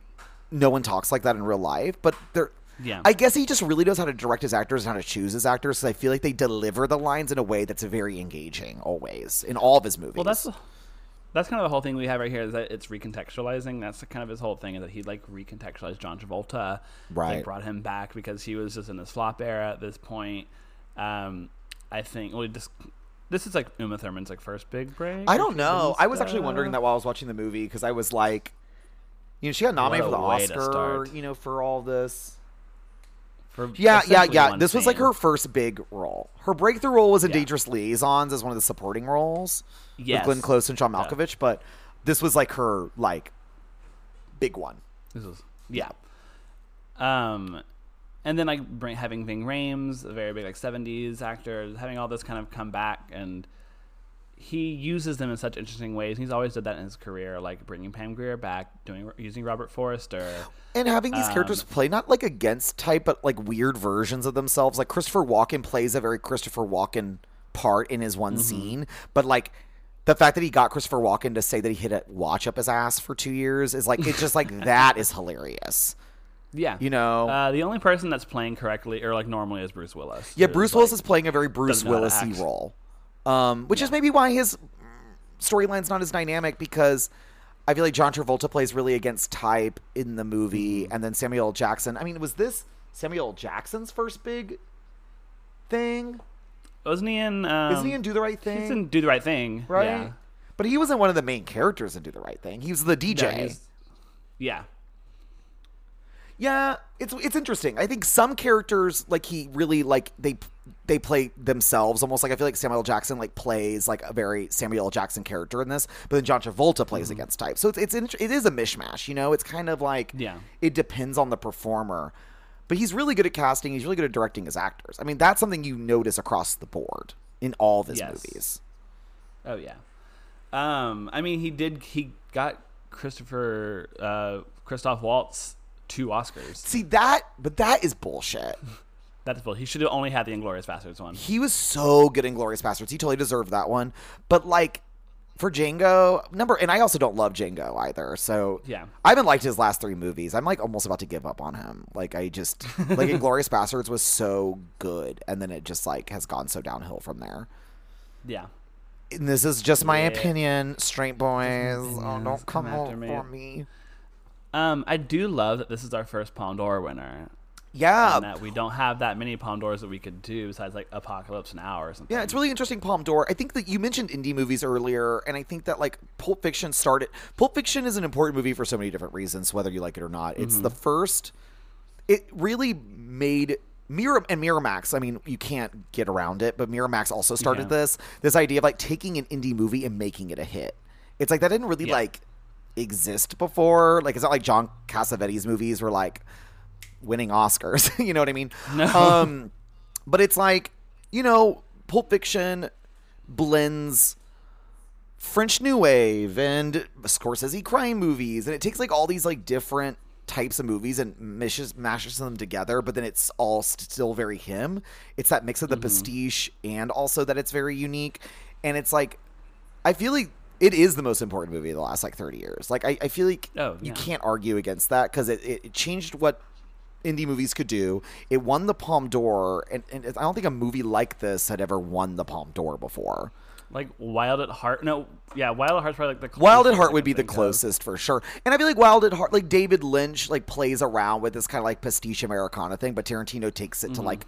Speaker 2: no one talks like that in real life, but there.
Speaker 1: Yeah.
Speaker 2: I guess he just really knows how to direct his actors and how to choose his actors. So I feel like they deliver the lines in a way that's very engaging, always in all of his movies.
Speaker 1: well that's that's kind of the whole thing we have right here is that it's recontextualizing that's kind of his whole thing is that he like recontextualized john travolta
Speaker 2: Right.
Speaker 1: like brought him back because he was just in this flop era at this point um i think well just this is like uma thurman's like first big break
Speaker 2: I don't know. I was actually wondering that while I was watching the movie because I was like, you know, she got nominated for the Oscar, you know, for all this.
Speaker 1: For
Speaker 2: Yeah, yeah, yeah. This was like her first big role. Her breakthrough role was in
Speaker 1: Yeah.
Speaker 2: Dangerous Liaisons as one of the supporting roles
Speaker 1: Yes.
Speaker 2: with Glenn Close and John
Speaker 1: Yeah.
Speaker 2: Malkovich, but this was like her like big one.
Speaker 1: This was yeah. Um, and then like bring, having Ving Rhames, a very big like '70s actor, having all this kind of come back, and he uses them in such interesting ways. He's always did that in his career, like bringing Pam Grier back, doing using Robert Forrester.
Speaker 2: And having these characters
Speaker 1: Um,
Speaker 2: play not like against type, but like weird versions of themselves. Like Christopher Walken plays a very Christopher Walken part in his one
Speaker 1: Mm-hmm.
Speaker 2: scene, but like the fact that he got Christopher Walken to say that he hit a watch up his ass for two years is like it's just like that is hilarious.
Speaker 1: Yeah,
Speaker 2: You know?
Speaker 1: uh, the only person that's playing correctly or like normally is Bruce Willis.
Speaker 2: Yeah, Bruce Willis
Speaker 1: like-
Speaker 2: is playing a very Bruce
Speaker 1: doesn't know how to
Speaker 2: Willisy
Speaker 1: act.
Speaker 2: role, um, which is maybe why his storyline's not as dynamic because I feel like John Travolta plays really against type in the movie,
Speaker 1: Mm-hmm.
Speaker 2: and then Samuel Jackson. I mean, was this Samuel Jackson's first big thing?
Speaker 1: wasn't he in? Um,
Speaker 2: Isn't he in Do the Right Thing?
Speaker 1: He's in Do the Right Thing,
Speaker 2: right?
Speaker 1: Yeah.
Speaker 2: But he wasn't one of the main characters in Do the Right Thing. He was the DJ.
Speaker 1: No, yeah.
Speaker 2: Yeah, it's it's interesting. I think some characters like he really like they they play themselves almost like I feel like Samuel Jackson like plays like a very Samuel L. Jackson character in this, but then John Travolta plays
Speaker 1: Mm-hmm.
Speaker 2: against type. So it's it's it is a mishmash, you know. It's kind of like
Speaker 1: Yeah.
Speaker 2: it depends on the performer. But he's really good at casting. He's really good at directing his actors. I mean, that's something you notice across the board in all of his
Speaker 1: Yes.
Speaker 2: movies.
Speaker 1: Oh yeah. Um, I mean, he did. He got Christopher uh, Christoph Waltz two Oscars.
Speaker 2: See that, but that is bullshit.
Speaker 1: That's full. He should have only had the Inglourious Basterds one.
Speaker 2: He was so good in Glorious Bastards. He totally deserved that one. But like for Django, number and I also don't love Django either. So
Speaker 1: Yeah.
Speaker 2: I haven't liked his last three movies. I'm like almost about to give up on him. Like I just like Inglourious Basterds was so good, and then it just like has gone so downhill from there.
Speaker 1: Yeah.
Speaker 2: And this is just my
Speaker 1: Yeah.
Speaker 2: opinion, straight boys. Oh, don't come,
Speaker 1: Come after me.
Speaker 2: for me.
Speaker 1: Um, I do love that this is our first Palme d'Or winner.
Speaker 2: Yeah,
Speaker 1: and that we don't have that many Palme d'Ors that we could do besides like Apocalypse Now or something.
Speaker 2: Yeah, it's really interesting, Palme d'Or. I think that you mentioned indie movies earlier, and I think that like Pulp Fiction started. Pulp Fiction is an important movie for so many different reasons, whether you like it or not. It's the first. It really made Mirror and Miramax. I mean, you can't get around it, but Miramax also started
Speaker 1: Yeah.
Speaker 2: this this idea of like taking an indie movie and making it a hit. It's like that didn't really
Speaker 1: Yeah.
Speaker 2: like exist before. Like it's not like John Cassavetes movies were like winning Oscars. you know what I mean?
Speaker 1: No.
Speaker 2: Um, but it's like you know, Pulp Fiction blends French New Wave and Scorsese crime movies, and it takes like all these like different types of movies and mashes mashes them together. But then it's all st- still very him. It's that mix of the pastiche and also that it's very unique. And it's like, I feel like it is the most important movie of the last like thirty years. Like I, I feel like
Speaker 1: Oh,
Speaker 2: you can't argue against that because it, it, changed what indie movies could do. It won the Palme d'Or, and, and I don't think a movie like this had ever won the Palme d'Or before.
Speaker 1: like Wild at Heart. No, yeah, Wild at Heart's probably like the closest
Speaker 2: Wild at Heart would be the
Speaker 1: think of.
Speaker 2: closest for sure, and I feel like Wild at Heart, like David Lynch, like plays around with this kind of like pastiche Americana thing, but Tarantino takes it to like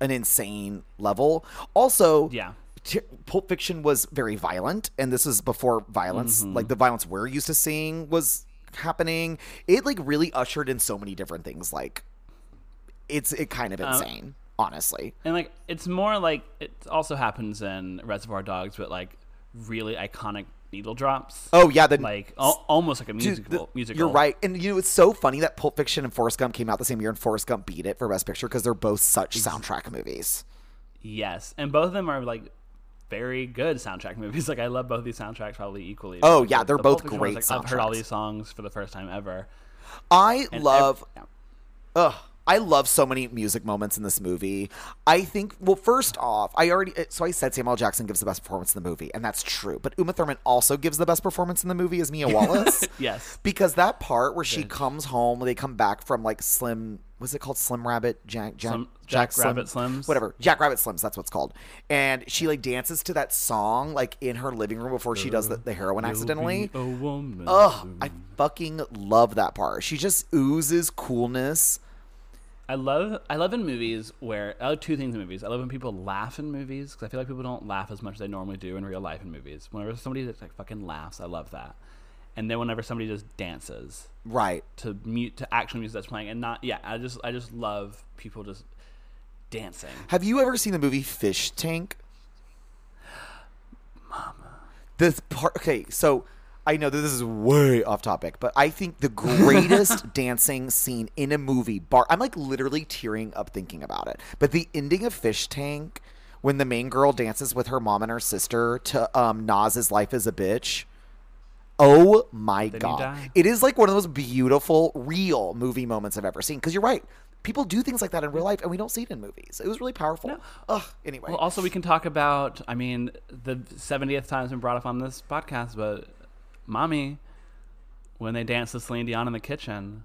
Speaker 2: an insane level. Also,
Speaker 1: Mm-hmm. Yeah.
Speaker 2: T- Pulp Fiction was very violent, and this is before violence,
Speaker 1: Mm-hmm.
Speaker 2: like the violence we're used to seeing was happening. It like really ushered in so many different things. Like, it's it kind
Speaker 1: Uh,
Speaker 2: of insane, honestly.
Speaker 1: And like it's more like it also happens in Reservoir Dogs, but like really iconic needle drops.
Speaker 2: Oh yeah, the
Speaker 1: like al- almost like a musical.
Speaker 2: the-
Speaker 1: musical.
Speaker 2: You're right, and you know it's so funny that Pulp Fiction and Forrest Gump came out the same year, and Forrest Gump beat it for Best Picture because they're both such soundtrack movies.
Speaker 1: Yes, and both of them are like very good soundtrack movies. Like I love both these soundtracks probably equally.
Speaker 2: Oh, yeah,
Speaker 1: the-
Speaker 2: they're
Speaker 1: the
Speaker 2: both
Speaker 1: one's,
Speaker 2: great
Speaker 1: Like, I've heard all these songs for the first time ever.
Speaker 2: I
Speaker 1: And
Speaker 2: love,
Speaker 1: yeah.
Speaker 2: ugh, I love so many music moments in this movie. I think, well, first off, I already, eh, so I said Samuel Jackson gives the best performance in the movie, and that's true. But Uma Thurman also gives the best performance in the movie as Mia Wallace.
Speaker 1: Yes.
Speaker 2: because that part where she comes home, they come back from like Slim, what's it called? Slim Rabbit, Jack, Jack,
Speaker 1: Slim- Jack Rabbit Slims?
Speaker 2: whatever, Jack Rabbit Slims. That's what's called. And she like dances to that song like in her living room before she does the, the heroin accidentally.
Speaker 1: You'll be a woman.
Speaker 2: Ugh, I fucking love that part. She just oozes coolness.
Speaker 1: I love I love in movies where I love two things in movies. I love when people laugh in movies because I feel like people don't laugh as much as they normally do in real life in movies. Whenever somebody just like fucking laughs, I love that. And then whenever somebody just dances
Speaker 2: Right.
Speaker 1: to mute to actual music that's playing, and not yeah, I just I just love people just dancing.
Speaker 2: Have you ever seen the movie Fish Tank? Mama. This part. Okay, so I know that this is way off topic, but I think the greatest dancing scene in a movie. Bar. I'm like literally tearing up thinking about it. But the ending of Fish Tank, when the main girl dances with her mom and her sister to um, Nas's "Life Is a Bitch." Oh my
Speaker 1: he
Speaker 2: god! It is like one of those beautiful, real movie moments I've ever seen. Because you're right, people do things like that in real life, and we don't see it in movies. It was really powerful. Ugh. Anyway,
Speaker 1: Well, also we can talk about. I mean, the 70th time has been brought up on this podcast, but mommy, when they dance to Celine Dion in the kitchen.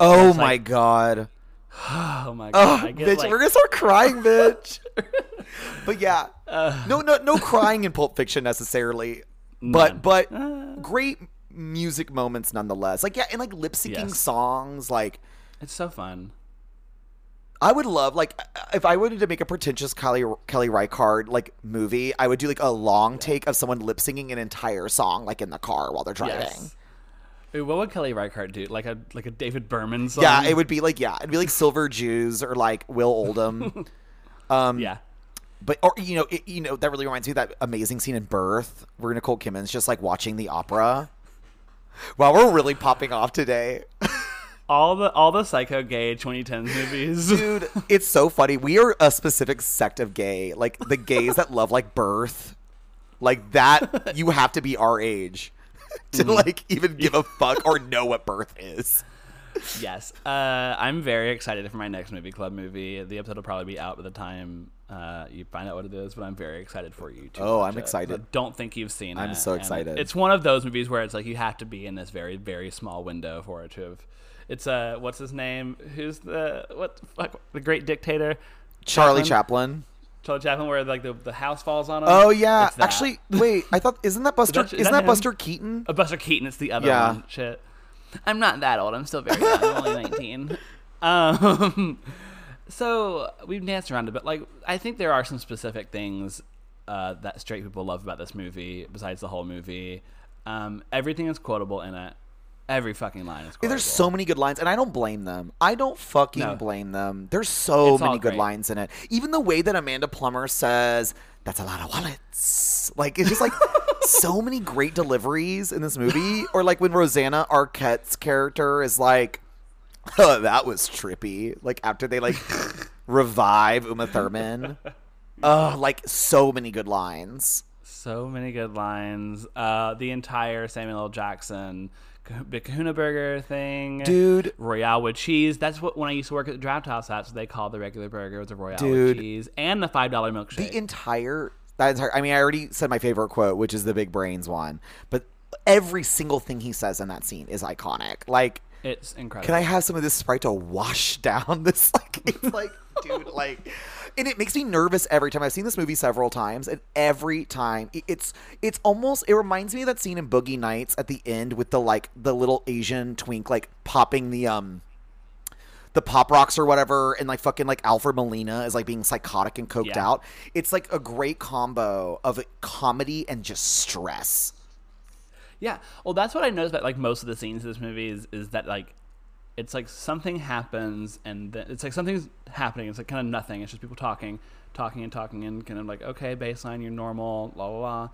Speaker 2: oh my
Speaker 1: like-
Speaker 2: god.
Speaker 1: Oh my god!
Speaker 2: Oh, bitch,
Speaker 1: like,
Speaker 2: we're gonna start crying, bitch. but yeah,
Speaker 1: Uh.
Speaker 2: no, no, no crying in Pulp Fiction necessarily,
Speaker 1: None.
Speaker 2: but
Speaker 1: Uh.
Speaker 2: great music moments nonetheless. Like yeah, and like lip syncing
Speaker 1: Yes.
Speaker 2: songs. Like
Speaker 1: it's so fun.
Speaker 2: I would love like if I wanted to make a pretentious Kelly Kelly Reichardt like movie, I would do like a long take of someone lip singing an entire song like in the car while they're driving.
Speaker 1: Yes. Ooh, what would Kelly Reichardt do? Like a like a David Berman song?
Speaker 2: Yeah, it would be like yeah, it'd be like Silver Jews or like Will Oldham. um,
Speaker 1: Yeah.
Speaker 2: But or you know, it, you know that really reminds me of that amazing scene in Birth where Nicole Kidman's just like watching the opera. Wow, we're really popping off today,
Speaker 1: All the all the psycho gay 2010s movies.
Speaker 2: dude. It's so funny. We are a specific sect of gay, like the gays that love like Birth, like that. You have to be our age to like even give a fuck or know what Birth is.
Speaker 1: yes. Uh, I'm very excited for my next movie club movie. The episode will probably be out by the time uh, you find out what it is, but I'm very excited for you to
Speaker 2: Oh, I'm
Speaker 1: it.
Speaker 2: excited.
Speaker 1: I don't think you've seen it.
Speaker 2: I'm so excited.
Speaker 1: It's one of those movies where it's like you have to be in this very, very small window for it to have. It's uh, what's his name? Who's the what? the Fuck, the great dictator,
Speaker 2: Charlie
Speaker 1: Chaplin?
Speaker 2: Chaplin.
Speaker 1: Charlie Chaplin, where like the, the house falls on him.
Speaker 2: Oh yeah, actually, wait. I thought isn't that Buster?
Speaker 1: that- is
Speaker 2: isn't
Speaker 1: that
Speaker 2: that? Buster Keaton?
Speaker 1: Uh, Buster Keaton. It's the other
Speaker 2: Yeah.
Speaker 1: one. Shit. I'm not that old. I'm still very young. I'm only 19. Um, so we've danced around a bit. Like, I think there are some specific things uh, that straight people love about this movie, besides the whole movie. Um, everything is quotable in it. Every fucking line is quotable.
Speaker 2: There's so many good lines, and I don't blame them. I don't fucking
Speaker 1: No.
Speaker 2: blame them. There's so
Speaker 1: It's
Speaker 2: many good lines in it. Even the way that Amanda Plummer says, "That's a lot of wallets." Like it's just like so many great deliveries in this movie. Or like when Rosanna Arquette's character is like, "That was trippy." Like after they like revive Uma Thurman. Oh, like so many good lines.
Speaker 1: So many good lines. Uh, the entire Samuel L. Jackson Big Kahuna Burger thing,
Speaker 2: Dude.
Speaker 1: Royale with cheese. That's what when I used to work at the Draft House. That's what they called the regular burger was a Royale
Speaker 2: Dude.
Speaker 1: with cheese and the five dollar milkshake.
Speaker 2: the entire that entire I mean I already said my favorite quote which is the big brains one but every single thing he says in that scene is iconic like
Speaker 1: it's incredible.
Speaker 2: can I have some of this Sprite to wash down this like it's like dude like and it makes me nervous every time I've seen this movie several times and every time it's it's almost it reminds me of that scene in Boogie Nights at the end with the like the little Asian twink like popping the um the pop rocks or whatever, and like fucking like Alfred Molina is like being psychotic and coked
Speaker 1: Yeah.
Speaker 2: out. It's like a great combo of comedy and just stress.
Speaker 1: Yeah. Well, that's what I noticed about like most of the scenes of this movie is is that like it's like something happens and then it's like something's happening. It's like kind of nothing. It's just people talking, talking and talking and kind of like okay, baseline, you're normal, blah blah blah,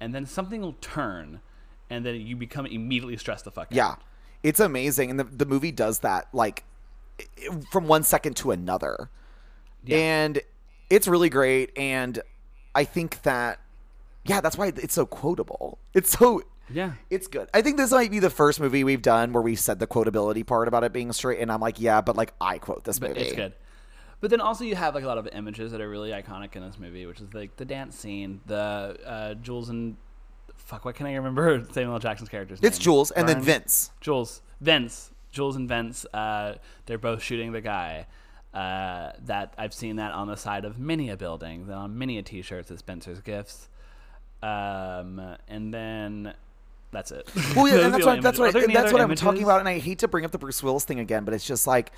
Speaker 1: and then something will turn, and then you become immediately stressed the fuck out.
Speaker 2: Yeah, it's amazing, and the the movie does that like from one second to another,
Speaker 1: Yeah.
Speaker 2: and it's really great. And I think that yeah, that's why it's so quotable. It's so
Speaker 1: Yeah.
Speaker 2: It's good. I think this might be the first movie we've done where we said the quotability part about it being straight, and I'm like, yeah, but like I quote this
Speaker 1: But
Speaker 2: movie.
Speaker 1: it's good. But then also you have like a lot of images that are really iconic in this movie, which is like the dance scene, the uh, Jules and fuck, what can I remember Samuel L. Jackson's character's name?
Speaker 2: It's Jules and then Vince.
Speaker 1: Jules, Vince, Jules and Vince. Uh, they're both shooting the guy. Uh, that I've seen that on the side of many a building, then on many a T-shirts at Spencer's Gifts. Um, and then that's it.
Speaker 2: Well, yeah, that's what that's what and
Speaker 1: any
Speaker 2: that's what I'm talking about. And I hate to bring up the Bruce Willis thing again, but it's just like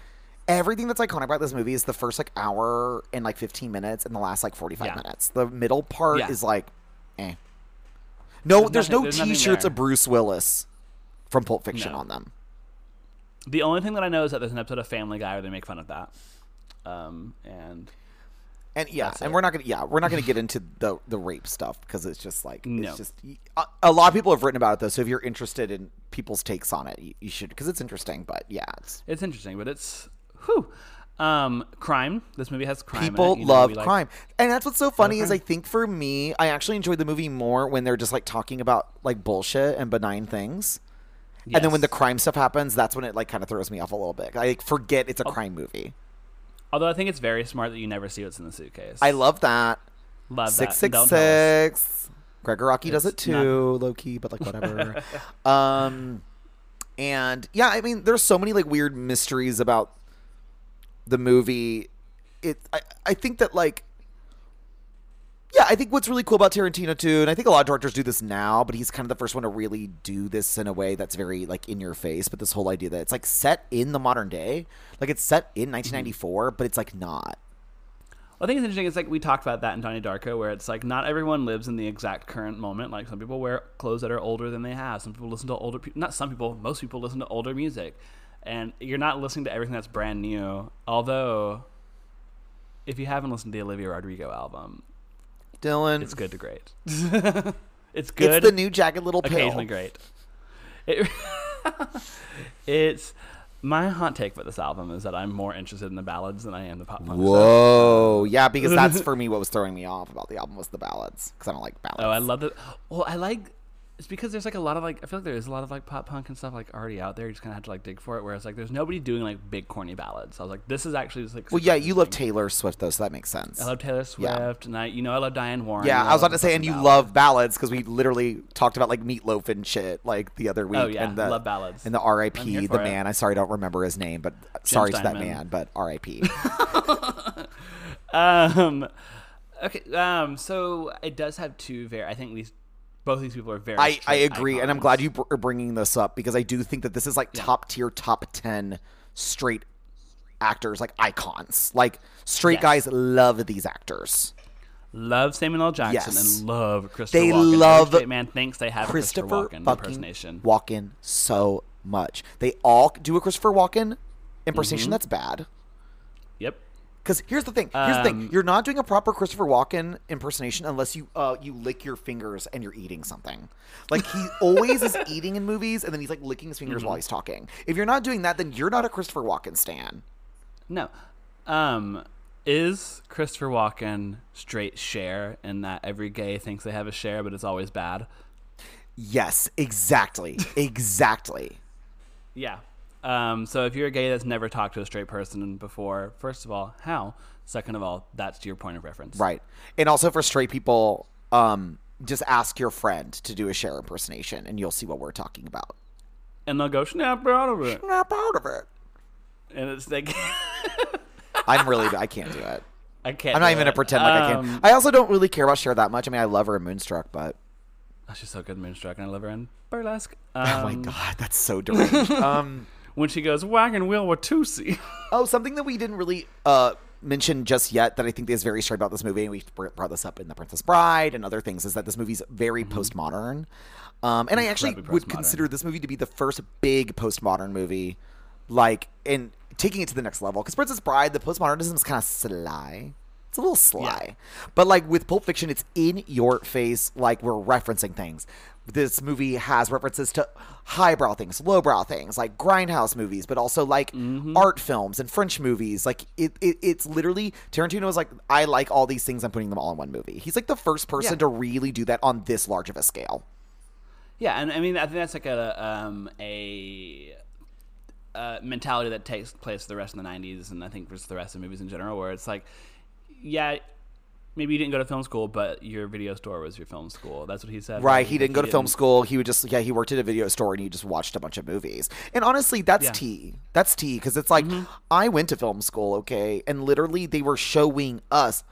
Speaker 2: everything that's iconic about this movie is the first like hour and like 15 minutes, and the last like 45
Speaker 1: Yeah.
Speaker 2: minutes. The middle part
Speaker 1: Yeah.
Speaker 2: is like, eh. No,
Speaker 1: There's
Speaker 2: there's,
Speaker 1: nothing-
Speaker 2: no
Speaker 1: there's
Speaker 2: T-shirts of Bruce Willis from Pulp Fiction
Speaker 1: No.
Speaker 2: on them.
Speaker 1: The only thing that I know is that there's an episode of Family Guy where they make fun of that. Um, and
Speaker 2: And yeah,
Speaker 1: That's
Speaker 2: and
Speaker 1: it.
Speaker 2: we're not gonna yeah we're not gonna get into the the rape stuff because it's just like
Speaker 1: No.
Speaker 2: it's just a, a lot of people have written about it though. So if you're interested in people's takes on it, you, you should because it's interesting. But yeah, it's
Speaker 1: it's interesting, but it's whew. Um, crime. This movie has crime. in it.
Speaker 2: people
Speaker 1: You know,
Speaker 2: love
Speaker 1: like-
Speaker 2: crime and that's what's so funny is
Speaker 1: crime.
Speaker 2: i think for me i actually enjoyed the movie more when they're just like talking about like bullshit and benign things and then when the crime stuff happens that's when it like kind of throws me off a little bit i like, forget it's a crime movie
Speaker 1: Although I think it's very smart that you never see what's in the suitcase.
Speaker 2: I love that.
Speaker 1: love
Speaker 2: Six
Speaker 1: that.
Speaker 2: six six. Gregg Araki does it
Speaker 1: It's not-
Speaker 2: too, low key, but like whatever. um, and yeah, I mean, there's so many like weird mysteries about the movie. It, I, I think that like, yeah, I think what's really cool about Tarantino too, and I think a lot of directors do this now, but he's kind of the first one to really do this in a way that's very like in your face. But this whole idea that it's like set in the modern day, like it's set in mm-hmm. 1994, but it's like not.
Speaker 1: I think it's interesting. It's like we talked about that in Donnie Darko, where it's like not everyone lives in the exact current moment. Like some people wear clothes that are older than they have. Some people listen to older. Not some people. Most people listen to older music, and you're not listening to everything that's brand new. Although, if you haven't listened to the Olivia Rodrigo album,
Speaker 2: Dylan,
Speaker 1: it's good to great. it's good.
Speaker 2: It's the new jagged little pill.
Speaker 1: occasionally great. It, it's my hot take for this album is that I'm more interested in the ballads than I am the pop punk stuff.
Speaker 2: Whoa, yeah, because that's for me what was throwing me off about the album was the ballads because I don't like ballads.
Speaker 1: Oh, I love it. Well, I like. It's because there's like a lot of like I feel like there is a lot of like pop punk and stuff like already out there. You just kind of have to like dig for it. Whereas like there's nobody doing like big corny ballads. I was like, this is actually just like.
Speaker 2: Well, yeah, you love. Taylor Swift though, so that makes sense.
Speaker 1: I love Taylor Swift,
Speaker 2: Yeah.
Speaker 1: and I, you know, I love Diane Warren.
Speaker 2: yeah,
Speaker 1: know,
Speaker 2: I was about to say, and you love ballads because we literally talked about like Meatloaf and shit like the other week.
Speaker 1: Oh, yeah,
Speaker 2: and the,
Speaker 1: love ballads.
Speaker 2: And the R.I.P. the
Speaker 1: it.
Speaker 2: man. I sorry, I don't remember his name, but sorry to that man, but R.I.P.
Speaker 1: Um, okay. Um, so it does have two very. I think these both these people are very.
Speaker 2: I, I agree, and I'm glad you br- are bringing this up because I do think that this is like top tier, top ten straight actors, like icons. Like straight
Speaker 1: Yes.
Speaker 2: guys love these actors.
Speaker 1: love Samuel L. Jackson
Speaker 2: Yes.
Speaker 1: and love Christopher.
Speaker 2: They
Speaker 1: Walken.
Speaker 2: Love
Speaker 1: straight man thinks they have
Speaker 2: Christopher
Speaker 1: Christopher Walken impersonation.
Speaker 2: Walken so much. They all do a Christopher Walken impersonation
Speaker 1: Mm-hmm.
Speaker 2: that's bad.
Speaker 1: Yep.
Speaker 2: Because here's the thing. Here's the thing.
Speaker 1: Um,
Speaker 2: You're not doing a proper Christopher Walken impersonation unless you uh you lick your fingers and you're eating something. Like he always is eating in movies and then he's like licking his fingers
Speaker 1: Mm-hmm.
Speaker 2: while he's talking. If you're not doing that, then you're not a Christopher Walken stan.
Speaker 1: No. Um, is Christopher Walken straight Cher in that every gay thinks they have a Cher, but it's always bad?
Speaker 2: Yes, exactly, exactly.
Speaker 1: Yeah. Um, so if you're a gay that's never talked to a straight person before, first of all, how? Second of all, that's your point of reference.
Speaker 2: Right. And also for straight people, um, just ask your friend to do a Cher impersonation, and you'll see what we're talking about.
Speaker 1: And they'll go snap out of it,
Speaker 2: Snap out of it.
Speaker 1: and it's like
Speaker 2: I'm really. I can't do it.
Speaker 1: I can't.
Speaker 2: I'm not even gonna pretend like I
Speaker 1: Um,
Speaker 2: can. I also don't really care about Cher that much. I mean, I love her in Moonstruck, but
Speaker 1: oh, she's so good in Moonstruck, and I love her in Burlesque.
Speaker 2: oh my
Speaker 1: Um,
Speaker 2: god, that's so deranged. um,
Speaker 1: When she goes wagon wheel with Tootsie.
Speaker 2: oh, something that we didn't really uh mention just yet that I think is very straight about this movie, and we brought this up in The Princess Bride and other things, is that this movie's very postmodern. Um, and I actually would consider this movie to be the first big postmodern movie, like in taking it to the next level. Because Princess Bride, the postmodernism is kind of sly. It's a little sly, but like with Pulp Fiction, it's in your face. Like we're referencing things. This movie has references to highbrow things, lowbrow things, like grindhouse movies, but also like art films and French movies. Like it, it, it's literally Tarantino is like, I like all these things. I'm putting them all in one movie. He's like the first person
Speaker 1: Yeah.
Speaker 2: to really do that on this large of a scale.
Speaker 1: Yeah, and I mean, I think that's like a um, a uh, mentality that takes place for the rest of the '90s, and I think just the rest of movies in general, where it's like, yeah, maybe you didn't go to film school, but your video store was your film school. That's what he said.
Speaker 2: Right. He didn't go to film school. He would just, yeah, he worked at a video store and he just watched a bunch of movies. And honestly, that's
Speaker 1: Yeah.
Speaker 2: tea. That's tea. Cause it's like, mm-hmm. I went to film school, okay? And literally, they were showing us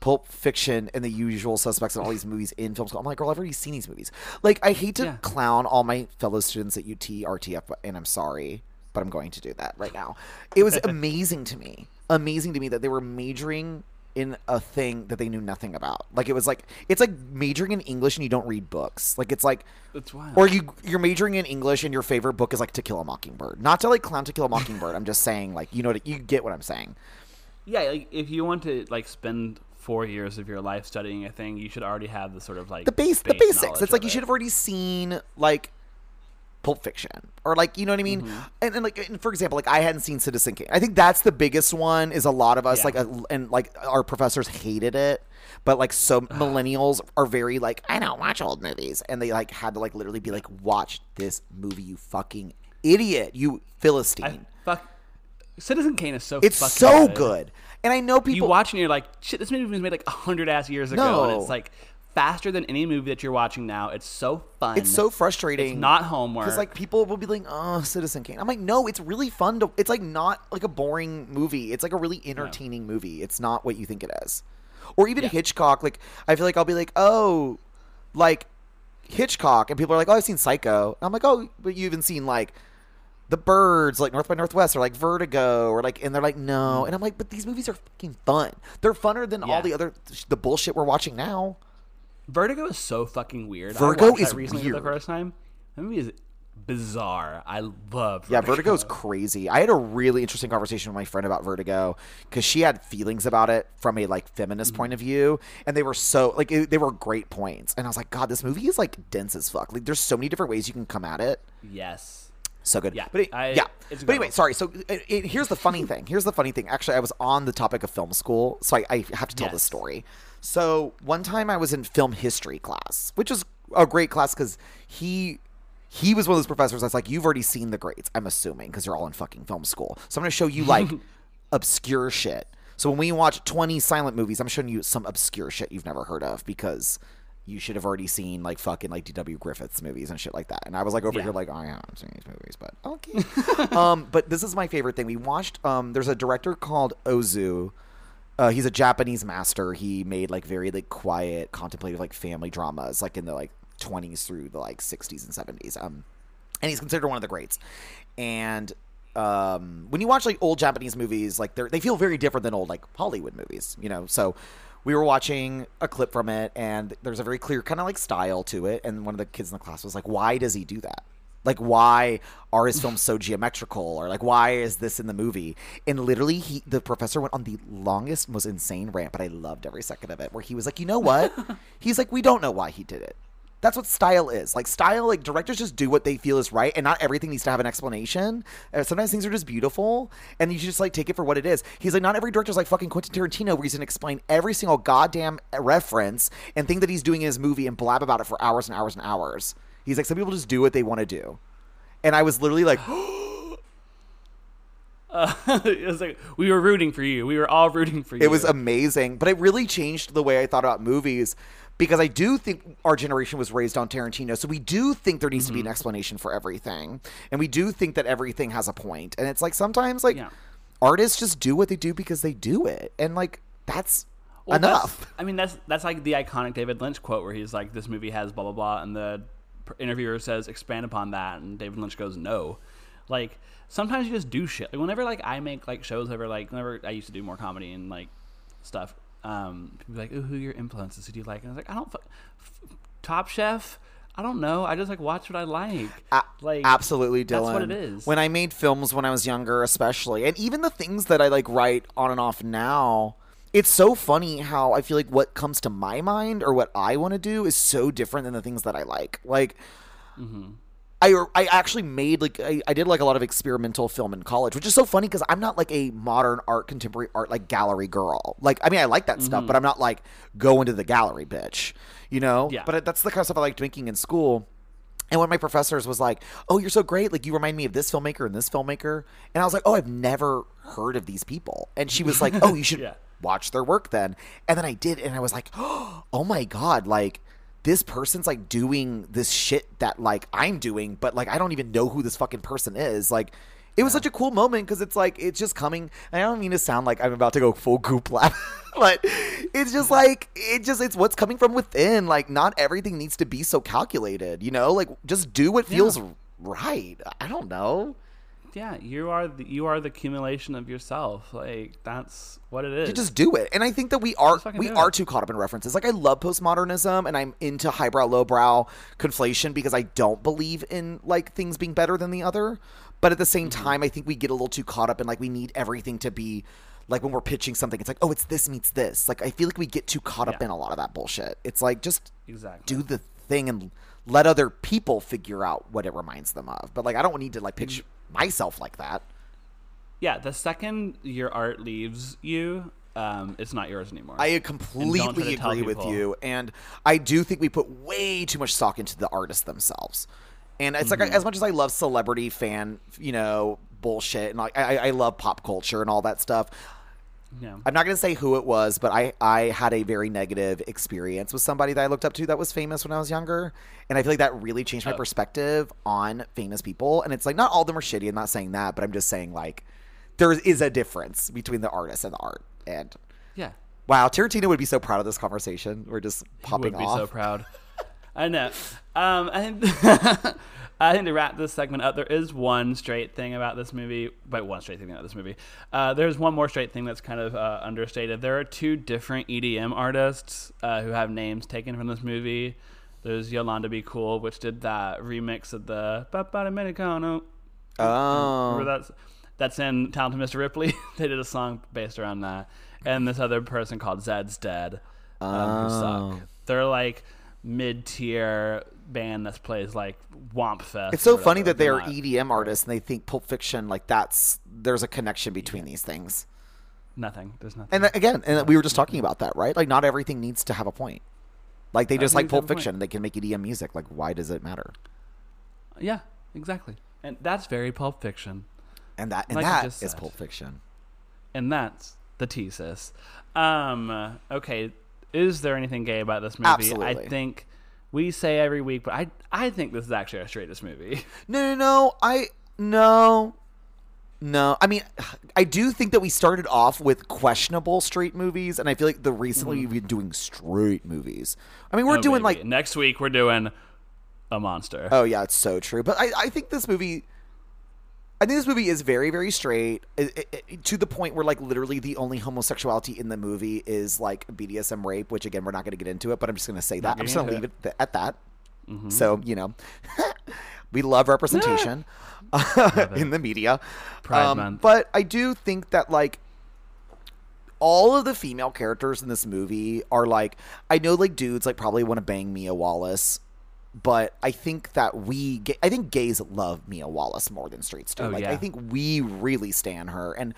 Speaker 2: Pulp Fiction and the usual suspects and all these movies in film school. I'm like, girl, I've already seen these movies. Like, I hate to
Speaker 1: Yeah.
Speaker 2: clown all my fellow students at UT, RTF, and I'm sorry, but I'm going to do that right now. It was amazing to me. Amazing to me that they were majoring in a thing that they knew nothing about. Like it was like it's like majoring in English and you don't read books. Like it's like
Speaker 1: That's wild.
Speaker 2: or you you're majoring in English and your favorite book is like To Kill a Mockingbird. Not to like clown To Kill a Mockingbird. I'm just saying like you know what you get what I'm saying.
Speaker 1: yeah, like if you want to like spend four years of your life studying a thing, you should already have the sort of like
Speaker 2: The base the basics. It's like you should have already seen like Pulp Fiction or like you know what I mean.
Speaker 1: Mm-hmm.
Speaker 2: And, and like and for example, like I hadn't seen Citizen Kane. I think that's the biggest one. Is a lot of us
Speaker 1: Yeah.
Speaker 2: like uh, and like our professors hated it, but like so millennials are very like I don't watch old movies, and they like had to like literally be like watch this movie, you fucking idiot, you philistine.
Speaker 1: Fuck. Citizen Kane is so
Speaker 2: It's
Speaker 1: fucking
Speaker 2: so good. And I know people
Speaker 1: You watch and you're like, shit, this movie was made like a hundred ass years ago, and it's like faster than any movie that you're watching now. It's so fun.
Speaker 2: It's so frustrating.
Speaker 1: It's not homework.
Speaker 2: Because like people will be like, "Oh, Citizen Kane." I'm like, no, it's really fun to. It's like not like a boring movie. It's like a really entertaining movie. It's not what you think it is. Or even
Speaker 1: Yeah.
Speaker 2: Hitchcock. Like I feel like I'll be like, oh, like Hitchcock, and people are like, oh, I've seen Psycho. And I'm like, oh, but you even seen like the birds like north by northwest or like vertigo or like and they're like no mm-hmm. and i'm like but these movies are fucking fun they're funner than.
Speaker 1: Yeah.
Speaker 2: all the other the bullshit we're watching now
Speaker 1: Vertigo is so fucking weird.
Speaker 2: Vertigo
Speaker 1: I watched
Speaker 2: is
Speaker 1: that recently for
Speaker 2: weird.
Speaker 1: the first time. That movie is bizarre. I love.
Speaker 2: Yeah,
Speaker 1: Vertigo.
Speaker 2: Vertigo's crazy. I had a really interesting conversation with my friend about Vertigo because she had feelings about it from a like feminist mm-hmm. point of view, and they were so like it, they were great points. And I was like, God, this movie is like dense as fuck. Like, there's so many different ways you can come at it.
Speaker 1: Yes.
Speaker 2: So good.
Speaker 1: Yeah,
Speaker 2: but it-
Speaker 1: I-
Speaker 2: yeah. But anyway, sorry. So it, it, here's the funny thing. Here's the funny thing. Actually, I was on the topic of film school, so I, I have to tell this story. So one time I was in film history class, which was a great class because he he was one of those professors that's like, you've already seen the greats. I'm assuming because you're all in fucking film school. So I'm going to show you like obscure shit. So when we watch 20 silent movies, I'm showing you some obscure shit you've never heard of because you should have already seen like fucking like D.W. Griffiths movies and shit like that. And I was like over
Speaker 1: Yeah.
Speaker 2: here like, oh, I'm seeing these movies, but okay. um, but this is my favorite thing. We watched. Um, there's a director called Ozu. Uh, he's a Japanese master. He made like very like quiet, contemplative like family dramas, like in the like 20s through the like 60s and 70s. Um, and he's considered one of the greats. And um, when you watch like old Japanese movies, like they they feel very different than old like Hollywood movies, you know. So we were watching a clip from it, and there's a very clear kind of like style to it. And one of the kids in the class was like, "Why does he do that?" Like why are his films so geometrical, or like why is this in the movie? And literally, he the professor went on the longest, most insane rant, but I loved every second of it. Where he was like, "You know what?" He's like, "We don't know why he did it." That's what style is. Like style, like directors just do what they feel is right, and not everything needs to have an explanation. Uh, sometimes things are just beautiful, and you should just like take it for what it is. He's like, not every director's like fucking Quentin Tarantino, where he's gonna explain every single goddamn reference and thing that he's doing in his movie and blab about it for hours and hours and hours. He's like, some people just do what they want to do, and I was literally like,
Speaker 1: Uh, it was like we were rooting for you. We were all rooting for you.
Speaker 2: It was amazing, but it really changed the way I thought about movies because I do think our generation was raised on Tarantino. So we do think there needs to be
Speaker 1: Mm-hmm.
Speaker 2: an explanation for everything. And we do think that everything has a point. And it's like sometimes like
Speaker 1: Yeah.
Speaker 2: artists just do what they do because they do it. And like that's
Speaker 1: Well, that's-
Speaker 2: enough.
Speaker 1: I mean, that's that's like the iconic David Lynch quote where he's like, "This movie has blah blah blah," and the pr- interviewer says, "Expand upon that," and David Lynch goes, "No." Like sometimes you just do shit. Like whenever like I make like shows, whenever like whenever I used to do more comedy and like stuff, um, people be like, "Oh, who are your influences? Who do you like?" And I was like, "I don't." F- Top Chef. I don't know. I just like watch what I like.
Speaker 2: A-
Speaker 1: like
Speaker 2: Absolutely, Dylan.
Speaker 1: That's what it is.
Speaker 2: When I made films when I was younger, especially, and even the things that I like write on and off now, it's so funny how I feel like what comes to my mind or what I want to do is so different than the things that I like. Like, mm-hmm. I I actually made like I, I did like a lot of experimental film in college, which is so funny because I'm not like a modern art, contemporary art like gallery girl. Like, I mean, I like that stuff, mm-hmm. but I'm not like go into the gallery, bitch. You know?
Speaker 1: Yeah.
Speaker 2: But that's the kind of stuff I liked making in school. And one of my professors was like, "Oh, you're so great! Like you remind me of this filmmaker and this filmmaker." And I was like, "Oh, I've never heard of these people." And she was like, "Oh, you should
Speaker 1: Yeah.
Speaker 2: Watch their work then." And then I did, and I was like, "Oh my god!" Like this person's like doing this shit that like I'm doing, but like I don't even know who this fucking person is. Like it was such a cool moment because it's like it's just coming. And I don't mean to sound like I'm about to go full Goop Lab, but it's just like it just it's what's coming from within. Like not everything needs to be so calculated, you know. Like just do what feels right. I don't know.
Speaker 1: Yeah, you are the, you are the accumulation of yourself. Like that's what it is.
Speaker 2: to just do it. And I think that we are we are
Speaker 1: it.
Speaker 2: too caught up in references. Like I love postmodernism and I'm into highbrow lowbrow conflation because I don't believe in like things being better than the other. But at the same
Speaker 1: Mm-hmm.
Speaker 2: time, I think we get a little too caught up in like we need everything to be like when we're pitching something, it's like, oh, it's this meets this. Like I feel like we get too caught up
Speaker 1: Yeah.
Speaker 2: in a lot of that bullshit. It's like just
Speaker 1: exactly.
Speaker 2: do the thing and let other people figure out what it reminds them of. But like I don't need to like pitch. Myself like that.
Speaker 1: Yeah, the second your art leaves you, um, it's not yours anymore.
Speaker 2: I completely agree with you, and I do think we put way too much stock into the artists themselves. And it's
Speaker 1: Mm-hmm.
Speaker 2: like as much as I love celebrity fan, you know, bullshit and like I, I love pop culture and all that stuff.
Speaker 1: Yeah.
Speaker 2: I'm not going to say who it was, but I, I had a very negative experience with somebody that I looked up to that was famous when I was younger. And I feel like that really changed my
Speaker 1: Oh.
Speaker 2: perspective on famous people. And it's like, not all of them are shitty. I'm not saying that, but I'm just saying, like, there is a difference between the artist and the art. And
Speaker 1: Yeah.
Speaker 2: wow, Tarantino would be so proud of this conversation. We're just
Speaker 1: He
Speaker 2: popping
Speaker 1: would be
Speaker 2: off.
Speaker 1: so proud. I know. Um, I think I think to wrap this segment up, there is one straight thing about this movie. But one straight thing about this movie. Uh, there's one more straight thing that's kind of uh, understated. There are two different EDM artists uh, who have names taken from this movie. There's Yolanda Be Cool, which did that remix of the Papa Americano.
Speaker 2: Oh.
Speaker 1: Remember that's that's in Talented Mr. Ripley. they did a song based around that. And this other person called Zed's Dead, um, who
Speaker 2: Oh.
Speaker 1: suck. They're like mid tier band that plays like Womp Fest.
Speaker 2: It's so funny that they're
Speaker 1: not-
Speaker 2: EDM artists and they think Pulp Fiction, like, that's, there's a connection between these things.
Speaker 1: nothing. There's nothing.
Speaker 2: And again, and we were just talking about that, right? Like, not everything needs to have a point. Like, they just like
Speaker 1: Nothing needs to have
Speaker 2: Pulp. Fiction. They can make EDM music. Like, why does it matter?
Speaker 1: yeah, exactly. And that's very Pulp Fiction.
Speaker 2: And that and
Speaker 1: Like
Speaker 2: that is
Speaker 1: said.
Speaker 2: Pulp Fiction.
Speaker 1: And that's the thesis. Um, okay, is there anything gay about this movie?
Speaker 2: Absolutely.
Speaker 1: I think we say every week, but I I think this is actually our straightest movie.
Speaker 2: No, no, no. I no, no. I mean, I do think that we started off with questionable straight movies, and I feel like the recently we've been doing straight movies. I mean, we're
Speaker 1: Mm-hmm. Oh,
Speaker 2: doing
Speaker 1: baby.
Speaker 2: like
Speaker 1: next week we're doing a monster.
Speaker 2: Oh yeah, it's so true. But I, I think this movie, I think this movie is very, very straight it, it- it- to the point where like literally the only homosexuality in the movie is like BDSM rape, which again we're not going to get into it, but I'm just going to say that I'm just going to leave it th- at that.
Speaker 1: Mm-hmm.
Speaker 2: So you know, we love representation in the media. Um. But I do think that like all of the female characters in this movie are like I know like dudes like probably want to bang Mia Wallace, but I think that we I think gays love Mia Wallace more than straights do.
Speaker 1: Oh,
Speaker 2: like
Speaker 1: yeah.
Speaker 2: I think we really stand her and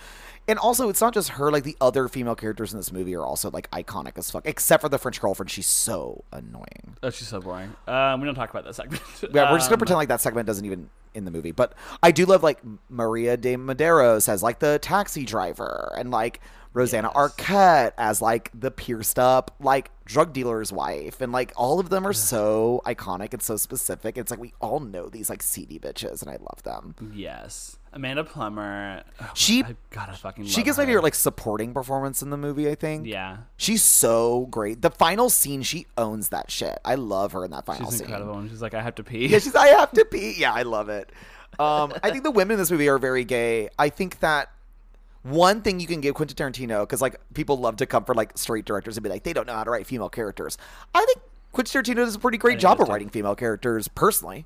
Speaker 2: and also it's not just her like the other female characters in this movie are also like iconic as fuck except for the French girlfriend she's so annoying.
Speaker 1: Oh, she's so boring. Um, we don't talk about that segment.
Speaker 2: Yeah, we're just gonna
Speaker 1: Um,
Speaker 2: pretend like that segment doesn't even in the movie. But I do love like Maria de Medeiros as like the taxi driver, and like Rosanna
Speaker 1: Yes.
Speaker 2: Arquette as like the pierced up like drug dealer's wife, and like all of them are so iconic and so specific. It's like we all know these like seedy bitches, and I love them.
Speaker 1: Yes, Amanda Plummer. Oh,
Speaker 2: She-
Speaker 1: I gotta fucking.
Speaker 2: She gives my
Speaker 1: her.
Speaker 2: favorite like supporting performance in the movie. I think.
Speaker 1: Yeah,
Speaker 2: She's so great. The final scene, she owns that shit. I love her in that final
Speaker 1: she's
Speaker 2: scene.
Speaker 1: incredible. And she's like, I have to pee.
Speaker 2: Yeah, she's. I have to pee. Yeah, I love it. Um, I think the women in this movie are very gay. I think that one thing you can give Quentin Tarantino because like people love to come for like straight directors and be like they don't know how to write female characters. I think Quentin Tarantino does a pretty great job of writing female characters. Personally,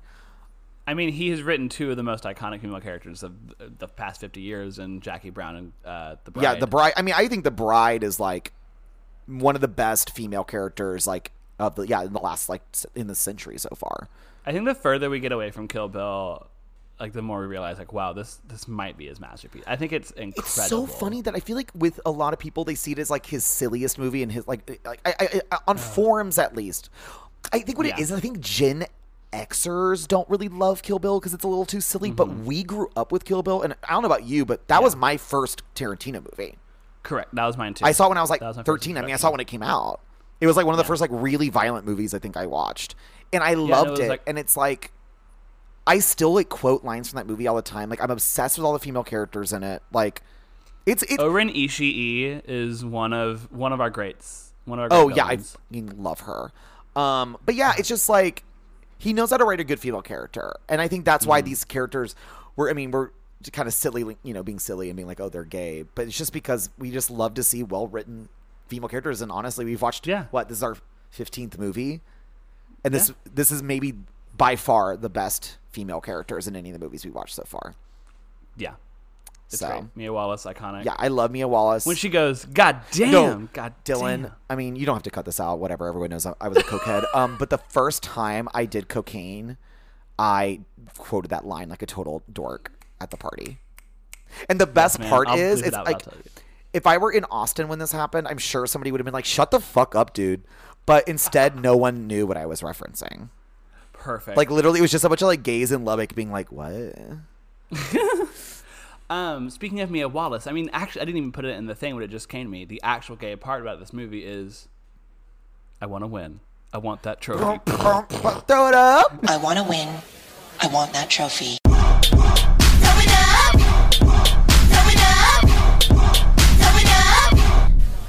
Speaker 1: I mean, he has written two of the most iconic female characters of the past fifty years, and Jackie Brown and uh, the Bride.
Speaker 2: yeah, the bride. I mean, I think the bride is like one of the best female characters like of the yeah in the last like in the century so far.
Speaker 1: I think the further we get away from Kill Bill, like the more we realize, like, wow, this this might be his masterpiece. I think it's incredible.
Speaker 2: It's so funny that I feel like with a lot of people they see it as like his silliest movie and his like like I, I, I, on forums at least. I think what it
Speaker 1: Yeah.
Speaker 2: is, I think Gen Xers don't really love Kill Bill because it's a little too silly. But
Speaker 1: Mm-hmm.
Speaker 2: we grew up with Kill Bill, and I don't know about you, but that was my first Tarantino movie.
Speaker 1: Correct. That was mine too.
Speaker 2: I saw it when I was like
Speaker 1: was
Speaker 2: thirteen. I mean, I saw it when it came out. It was like one of the first like really violent movies I think I watched, and I
Speaker 1: no, it
Speaker 2: loved
Speaker 1: was
Speaker 2: it.
Speaker 1: like-
Speaker 2: and it's like. I still like quote lines from that movie all the time. Like I'm obsessed with all the female characters in it. Like it's it's
Speaker 1: O-Ren Ishii is one of one of our greats. One of our
Speaker 2: Oh yeah, I
Speaker 1: villains.
Speaker 2: love her. Um, but yeah, it's just like he knows how to write a good female character, and I think that's
Speaker 1: Mm.
Speaker 2: why these characters were. I mean, we're kind of silly, you know, being silly and being like, oh, they're gay, but it's just because we just love to see well written female characters, and honestly, we've watched
Speaker 1: Yeah.
Speaker 2: what this is our fifteenth movie, and this this is maybe by far the best female characters in any of the movies we watched so far.
Speaker 1: yeah. It's
Speaker 2: so
Speaker 1: great. Mia Wallace, iconic.
Speaker 2: yeah, I love Mia Wallace.
Speaker 1: When she goes, God damn,
Speaker 2: No,
Speaker 1: God
Speaker 2: Dylan.
Speaker 1: damn."
Speaker 2: I mean, you don't have to cut this out. Whatever. Everyone knows I was a cokehead. um, but the first time I did cocaine, I quoted that line like a total dork at the party. And the best part
Speaker 1: I'll
Speaker 2: is, it's like if I were in Austin when this happened, I'm sure somebody would have been like, "Shut the fuck up, dude." But instead, no one knew what I was referencing.
Speaker 1: Perfect.
Speaker 2: Like literally, it was just a bunch of like gays in Lubbock being like, "What?"
Speaker 1: Um, speaking of Mia Wallace, I mean, actually, I didn't even put it in the thing, but it just came to me. The actual gay part about this movie is, I want to win. I want that trophy.
Speaker 2: Throw it up.
Speaker 4: I want to win. I want that trophy.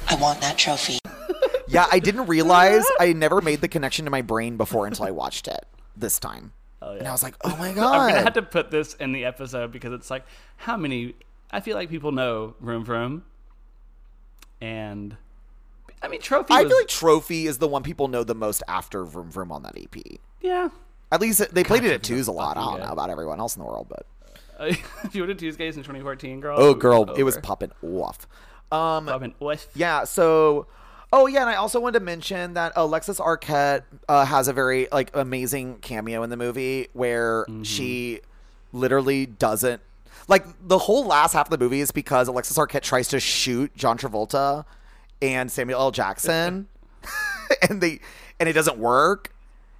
Speaker 4: I want that trophy.
Speaker 2: Yeah, I didn't realize I never made the connection to my brain before until I watched it this time.
Speaker 1: Oh, yeah.
Speaker 2: And I was like, oh my God.
Speaker 1: I'm gonna have to put this in the episode because it's like how many. I feel like people know Room Vroom, and I mean Trophy.
Speaker 2: I
Speaker 1: was,
Speaker 2: feel like Trophy is the one people know the most after Vroom Vroom on that EP.
Speaker 1: yeah.
Speaker 2: At least they played it at twos a lot. I don't
Speaker 1: good.
Speaker 2: know about everyone else in the world, but
Speaker 1: if you went to Tuesdays in 2014, girl.
Speaker 2: oh,
Speaker 1: it was
Speaker 2: girl, it was popping off. Um,
Speaker 1: Popping off.
Speaker 2: Yeah. So, oh yeah, and I also wanted to mention that Alexis Arquette uh, has a very like amazing cameo in the movie where she literally doesn't like the whole last half of the movie is because Alexis Arquette tries to shoot John Travolta and Samuel L. Jackson, and they and it doesn't work.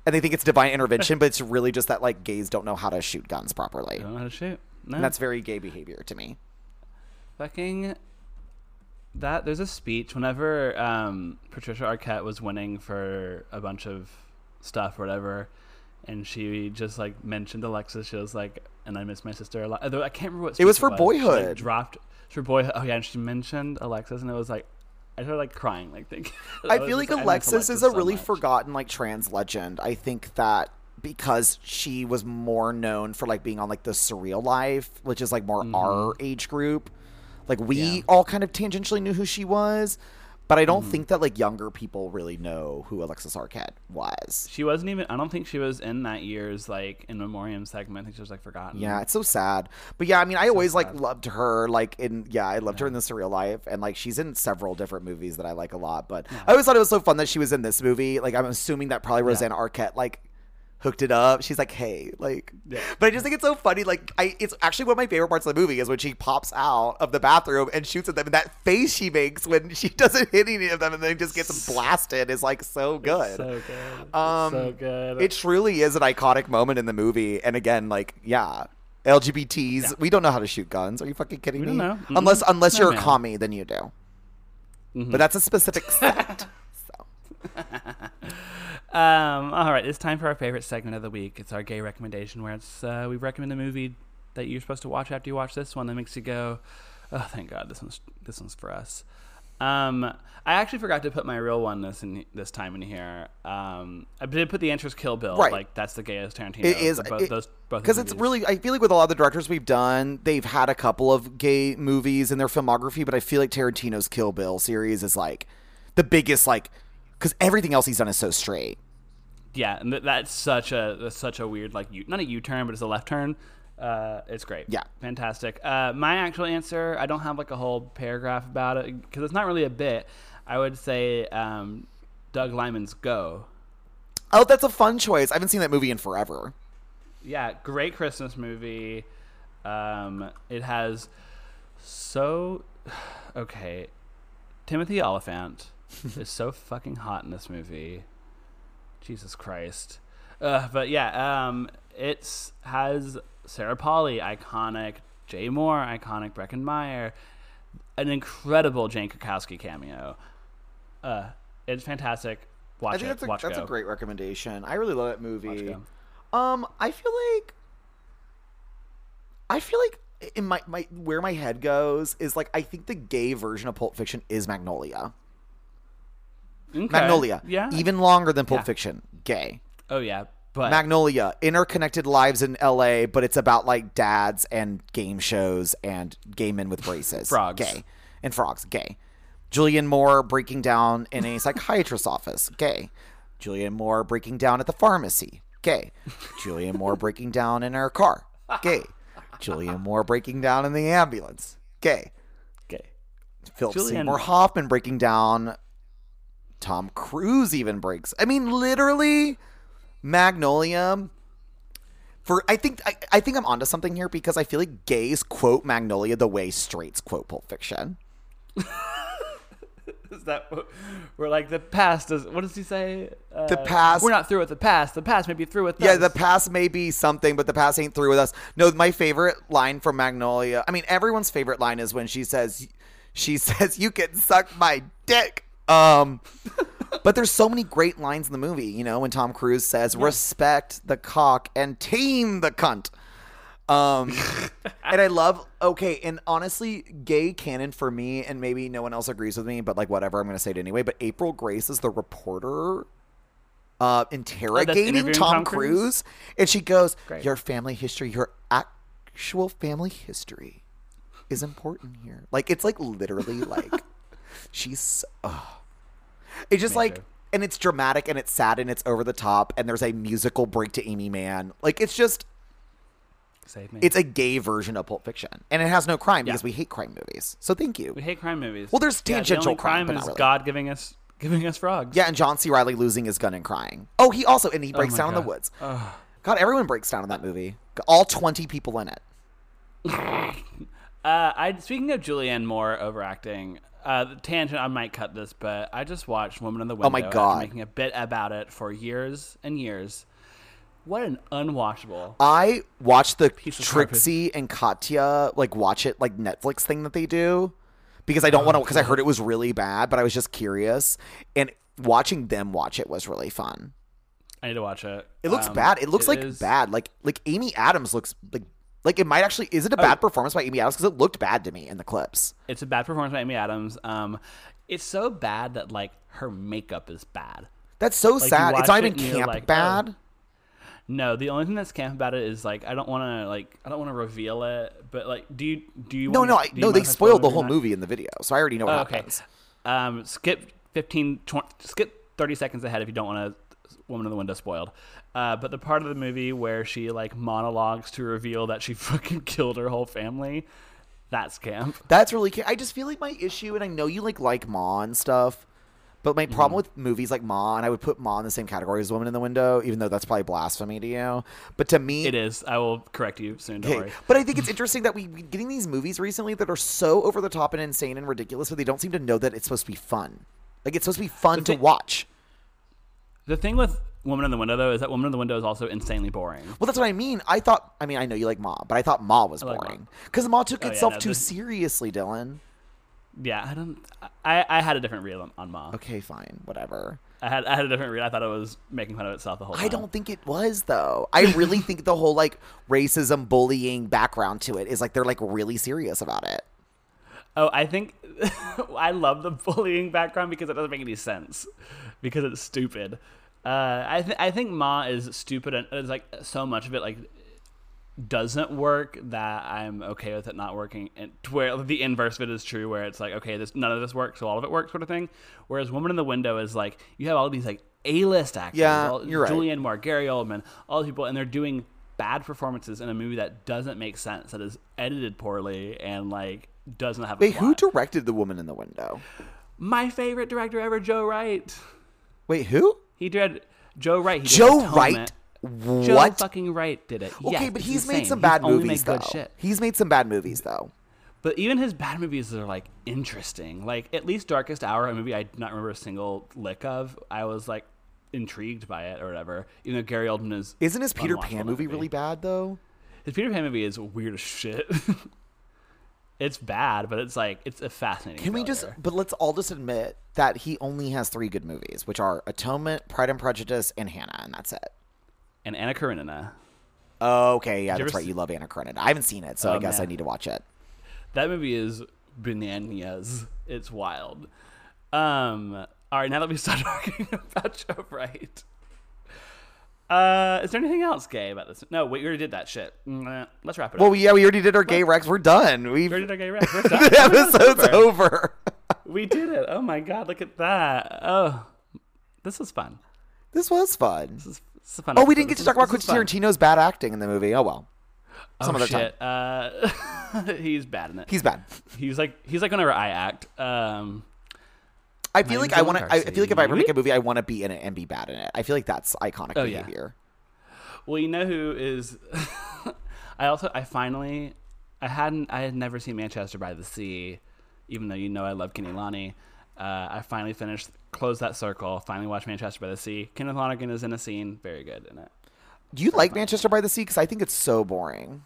Speaker 2: And they think it's divine intervention, but it's really just that like gays don't know how to shoot guns properly.
Speaker 1: Don't know how to shoot. No.
Speaker 2: And that's very gay behavior to me.
Speaker 1: fucking that there's a speech whenever um, Patricia Arquette was winning for a bunch of stuff or whatever, and she just like mentioned Alexis. She was like, "And I miss my sister a lot." Although I can't remember what
Speaker 2: It was for
Speaker 1: She, like,
Speaker 2: Boyhood.
Speaker 1: dropped for boyhood. Oh yeah, and she mentioned Alexis, and it was like I started like crying, like thinking.
Speaker 2: I feel like Alexis is a really forgotten like trans legend. I think that because she was more known for like being on like the surreal life, which is like more our age group. Like we.
Speaker 1: Yeah.
Speaker 2: all kind of tangentially knew who she was, but I
Speaker 1: Mm-hmm.
Speaker 2: don't think that like younger people really know who Alexis Arquette was.
Speaker 1: She wasn't even. I don't think she was in that year's like in memoriam segment. I think she was like forgotten.
Speaker 2: Yeah, it's so sad. But yeah, I mean, I always like loved her. Like in yeah, I loved her in the Surreal Life, and like she's in several different movies that I like a lot. But I always thought it was so fun that she was in this movie. Like I'm assuming that probably Rosanna Arquette like hooked it up. She's like, hey, like.
Speaker 1: Yeah.
Speaker 2: But I just think it's so funny. Like I, it's actually one of my favorite parts of the movie is when she pops out of the bathroom and shoots at them, and that face she makes when she doesn't hit any of them and then just gets blasted is like so good.
Speaker 1: So good.
Speaker 2: Um,
Speaker 1: so good.
Speaker 2: It truly is an iconic moment in the movie. And again, like, yeah, LGBTs, we don't know how to shoot guns. Are you fucking kidding
Speaker 1: We
Speaker 2: me?
Speaker 1: don't know. Mm-mm.
Speaker 2: Unless unless
Speaker 1: No,
Speaker 2: you're a commie, then you do.
Speaker 1: Mm-hmm.
Speaker 2: But that's a specific sect. so.
Speaker 1: Um, all right, it's time for our favorite segment of the week. It's our gay recommendation, where it's uh, we recommend a movie that you're supposed to watch after you watch this one that makes you go, "Oh, thank God, this one's this one's for us." Um, I actually forgot to put my real one this in this time in here. Um, I did put the answers Kill Bill.
Speaker 2: Right.
Speaker 1: Like that's the gayest Tarantino.
Speaker 2: It is
Speaker 1: both
Speaker 2: it- because it's really. I feel like with a lot of the directors we've done, they've had a couple of gay movies in their filmography, but I feel like Tarantino's Kill Bill series is like the biggest, like because everything else he's done is so straight.
Speaker 1: yeah, and th- that's such a that's such a weird like U- not a U turn, but it's a left turn. Uh, it's great.
Speaker 2: Yeah.
Speaker 1: fantastic. Uh, my actual answer, I don't have like a whole paragraph about it because it's not really a bit. I would say um, Doug Liman's Go.
Speaker 2: Oh, that's a fun choice. I haven't seen that movie in forever.
Speaker 1: Yeah, great Christmas movie. Um, it has so okay. Timothy Olyphant is so fucking hot in this movie. Jesus Christ. Uh, but yeah, um, it's has Sarah Polley, iconic. Jay Mohr, iconic. Breckin Meyer, an incredible Jane Krakowski cameo. Uh, it's fantastic. Watch
Speaker 2: I think
Speaker 1: it.
Speaker 2: that's a
Speaker 1: Watch
Speaker 2: that's
Speaker 1: Go.
Speaker 2: a great recommendation. I really love that
Speaker 1: Watch
Speaker 2: movie.
Speaker 1: Go.
Speaker 2: Um, I feel like I feel like in my, my where my head goes is like I think the gay version of Pulp Fiction is Magnolia.
Speaker 1: Okay.
Speaker 2: Magnolia.
Speaker 1: Yeah.
Speaker 2: Even longer than Pulp
Speaker 1: Yeah.
Speaker 2: Fiction. Gay.
Speaker 1: Oh yeah, but
Speaker 2: Magnolia, interconnected lives in LA, but it's about like dads and game shows and gay men with braces.
Speaker 1: Frogs.
Speaker 2: Gay. And frogs. Gay. Julianne Moore breaking down in a psychiatrist's office. Gay. Julianne Moore breaking down at the pharmacy. Gay. Julianne Moore breaking down in her car. Gay. Julianne Moore breaking down in the ambulance. Gay.
Speaker 1: Okay.
Speaker 2: Philip
Speaker 1: Julian-
Speaker 2: Seymour Hoffman breaking down. Tom Cruise even breaks. I mean, literally, Magnolia. For I think I, I think I'm onto something here because I feel like gays quote Magnolia the way straights quote Pulp Fiction.
Speaker 1: is that we're like the past is what does he say? Uh,
Speaker 2: The past-
Speaker 1: We're not through with the past. The past may be through with the
Speaker 2: Yeah,
Speaker 1: us.
Speaker 2: the past may be something, but the past ain't through with us. No, my favorite line from Magnolia. I mean, everyone's favorite line is when she says, "She says you can suck my dick." Um, but there's so many great lines in the movie. You know, when Tom Cruise says, "Respect the cock and team the cunt." Um, and I love okay, and honestly, gay canon for me, and maybe no one else agrees with me, but like whatever, I'm gonna say it anyway. But April Grace is the reporter uh, interrogating
Speaker 1: interviewing
Speaker 2: Tom,
Speaker 1: Tom
Speaker 2: Cruise.
Speaker 1: Cruise?
Speaker 2: and she goes,
Speaker 1: Great.
Speaker 2: "Your family history, your actual family history, is important here." Like it's like literally like she's. Oh. It's just like,
Speaker 1: Major.
Speaker 2: and it's dramatic and it's sad and it's over the top and there's a musical break to Aimee Mann. Like it's just,
Speaker 1: Save me.
Speaker 2: it's a gay version of Pulp Fiction, and it has no crime
Speaker 1: Yeah.
Speaker 2: because we hate crime movies. So thank you.
Speaker 1: we hate crime movies.
Speaker 2: Well, there's
Speaker 1: Yeah,
Speaker 2: tangential
Speaker 1: the only
Speaker 2: crime,
Speaker 1: crime
Speaker 2: but not
Speaker 1: is
Speaker 2: really.
Speaker 1: God giving us giving us frogs.
Speaker 2: Yeah, and John C. Reilly losing his gun and crying. Oh, he also and he breaks
Speaker 1: my
Speaker 2: down in the
Speaker 1: God.
Speaker 2: woods. God, everyone breaks down in that movie. All twenty people in it.
Speaker 1: Uh, I speaking of Julianne Moore overacting. Uh, tangent. I might cut this, but I just watched Woman in the Window.
Speaker 2: Oh my God.
Speaker 1: making a bit about it for years and years. What an unwatchable.
Speaker 2: I watched the Trixie and Katya like watch it like Netflix thing that they do because I don't want to because I heard it was really bad, but I was just curious and watching them watch it was really fun.
Speaker 1: I need to watch it.
Speaker 2: It looks
Speaker 1: Um,
Speaker 2: bad. It looks like
Speaker 1: is-
Speaker 2: bad. Like like Amy Adams looks like like it might actually is it a
Speaker 1: Oh.
Speaker 2: bad performance by Amy Adams because it looked bad to me in the clips.
Speaker 1: It's a bad performance by Amy Adams. Um, it's so bad that like her makeup is bad.
Speaker 2: That's so
Speaker 1: you
Speaker 2: sad. It's not even camp
Speaker 1: like, oh.
Speaker 2: bad.
Speaker 1: No, the only thing that's camp about it is like I don't want to like I don't want to reveal it, but like do you do you
Speaker 2: No,
Speaker 1: wanna-
Speaker 2: no, I, no. They spoiled the whole movie in the video, so I already know what
Speaker 1: Oh, okay.
Speaker 2: happens.
Speaker 1: Um, skip 15, 20, skip 30 seconds ahead if you don't want to Woman in the Window spoiled. Uh, but the part of the movie where she like monologues to reveal that she fucking killed her whole family, that's camp.
Speaker 2: That's really. Ca- I just feel like my issue, and I know you like like Ma and stuff, but my
Speaker 1: Mm-hmm.
Speaker 2: problem with movies like Ma, and I would put Ma in the same category as Woman in the Window, even though that's probably blasphemy to you. But to me,
Speaker 1: It is. I will correct you soon. Don't
Speaker 2: Okay,
Speaker 1: worry.
Speaker 2: but I think it's interesting that we we getting these movies recently that are so over the top and insane and ridiculous, but they don't seem to know that it's supposed to be fun. Like it's supposed to be fun
Speaker 1: The
Speaker 2: to
Speaker 1: thing-
Speaker 2: watch.
Speaker 1: The thing with Woman in the Window though is that Woman in the Window is also insanely boring.
Speaker 2: Well, that's what I mean. I thought. I mean, I know you like Ma, but I thought Ma was
Speaker 1: like
Speaker 2: boring because Ma took
Speaker 1: Oh, yeah,
Speaker 2: itself
Speaker 1: no,
Speaker 2: too
Speaker 1: this-
Speaker 2: seriously, Dylan.
Speaker 1: Yeah, I don't. I, I had a different read on, on Ma.
Speaker 2: Okay, fine, whatever.
Speaker 1: I had I had a different read. I thought it was making fun of itself the whole time.
Speaker 2: I don't think it was though. I really think the whole like racism, bullying background to it is like they're like really serious about it.
Speaker 1: Oh, I think I love the bullying background because it doesn't make any sense because it's stupid. Uh, I th- I think Ma is stupid and it's like so much of it like doesn't work that I'm okay with it not working. And where the inverse of it is true, where it's like okay, this none of this works, so all of it works, sort of thing. Whereas Woman in the Window is like you have all these like A-list actors,
Speaker 2: Yeah,
Speaker 1: all,
Speaker 2: you're right.
Speaker 1: Julianne Moore, Gary Oldman, all these people, and they're doing bad performances in a movie that doesn't make sense, that is edited poorly, and like doesn't have. a
Speaker 2: Wait, who directed The Woman in the Window?
Speaker 1: My favorite director ever, Joe Wright.
Speaker 2: Wait, who?
Speaker 1: He did Joe Wright. He did
Speaker 2: Joe. Wright?
Speaker 1: Joe
Speaker 2: What?
Speaker 1: fucking Wright did it.
Speaker 2: Okay,
Speaker 1: Yes,
Speaker 2: but he's made some bad
Speaker 1: only
Speaker 2: movies though. He's made some bad movies though.
Speaker 1: But even his bad movies are like interesting. Like at least Darkest Hour, a movie I do not remember a single lick of. I was like intrigued by it or whatever. Even though Gary Oldman is
Speaker 2: Isn't his Peter Pan
Speaker 1: that
Speaker 2: movie really bad though?
Speaker 1: His Peter Pan movie is weird as shit. it's bad, but it's like it's a fascinating.
Speaker 2: Can we just? But let's all just admit that he only has three good movies, which are Atonement, Pride and Prejudice, and Hanna, and that's it.
Speaker 1: and Anna Karenina?
Speaker 2: Oh, okay, yeah, that's right. You love Anna Karenina. I haven't seen it, so
Speaker 1: Oh,
Speaker 2: I guess I need to watch it.
Speaker 1: That movie is bananas. It's wild. Um. All right, now that we start talking about Joe Wright, uh, is there anything else gay about this? No, we already did that shit. Mm, eh, Let's wrap it
Speaker 2: Well,
Speaker 1: up.
Speaker 2: yeah, we already did our gay Rex. We're done. We've
Speaker 1: we already did our gay rec. We're done.
Speaker 2: the episode's over.
Speaker 1: We did it. Oh my god, look at that. Oh, this was fun.
Speaker 2: this was fun.
Speaker 1: This is, this is fun.
Speaker 2: Oh, we didn't get to
Speaker 1: This
Speaker 2: talk about Quentin. Tarantino's bad acting in the movie. Oh well, some
Speaker 1: oh,
Speaker 2: other time.
Speaker 1: Uh, he's bad in it.
Speaker 2: He's bad.
Speaker 1: He's like he's like whenever I act. Um,
Speaker 2: I feel like I want to. I feel like if I ever make a movie, I want to be in it and be bad in it. I feel like that's iconic
Speaker 1: Oh, yeah.
Speaker 2: behavior.
Speaker 1: Well, you know who is? I also I finally I hadn't I had never seen Manchester by the Sea, even though you know I love Kenny Lonnie, Uh, I finally finished, closed that circle. Finally watched Manchester by the Sea. Kenneth Lonergan is in a scene, very good in it.
Speaker 2: Do you like Manchester by the Sea? Because I think it's so boring.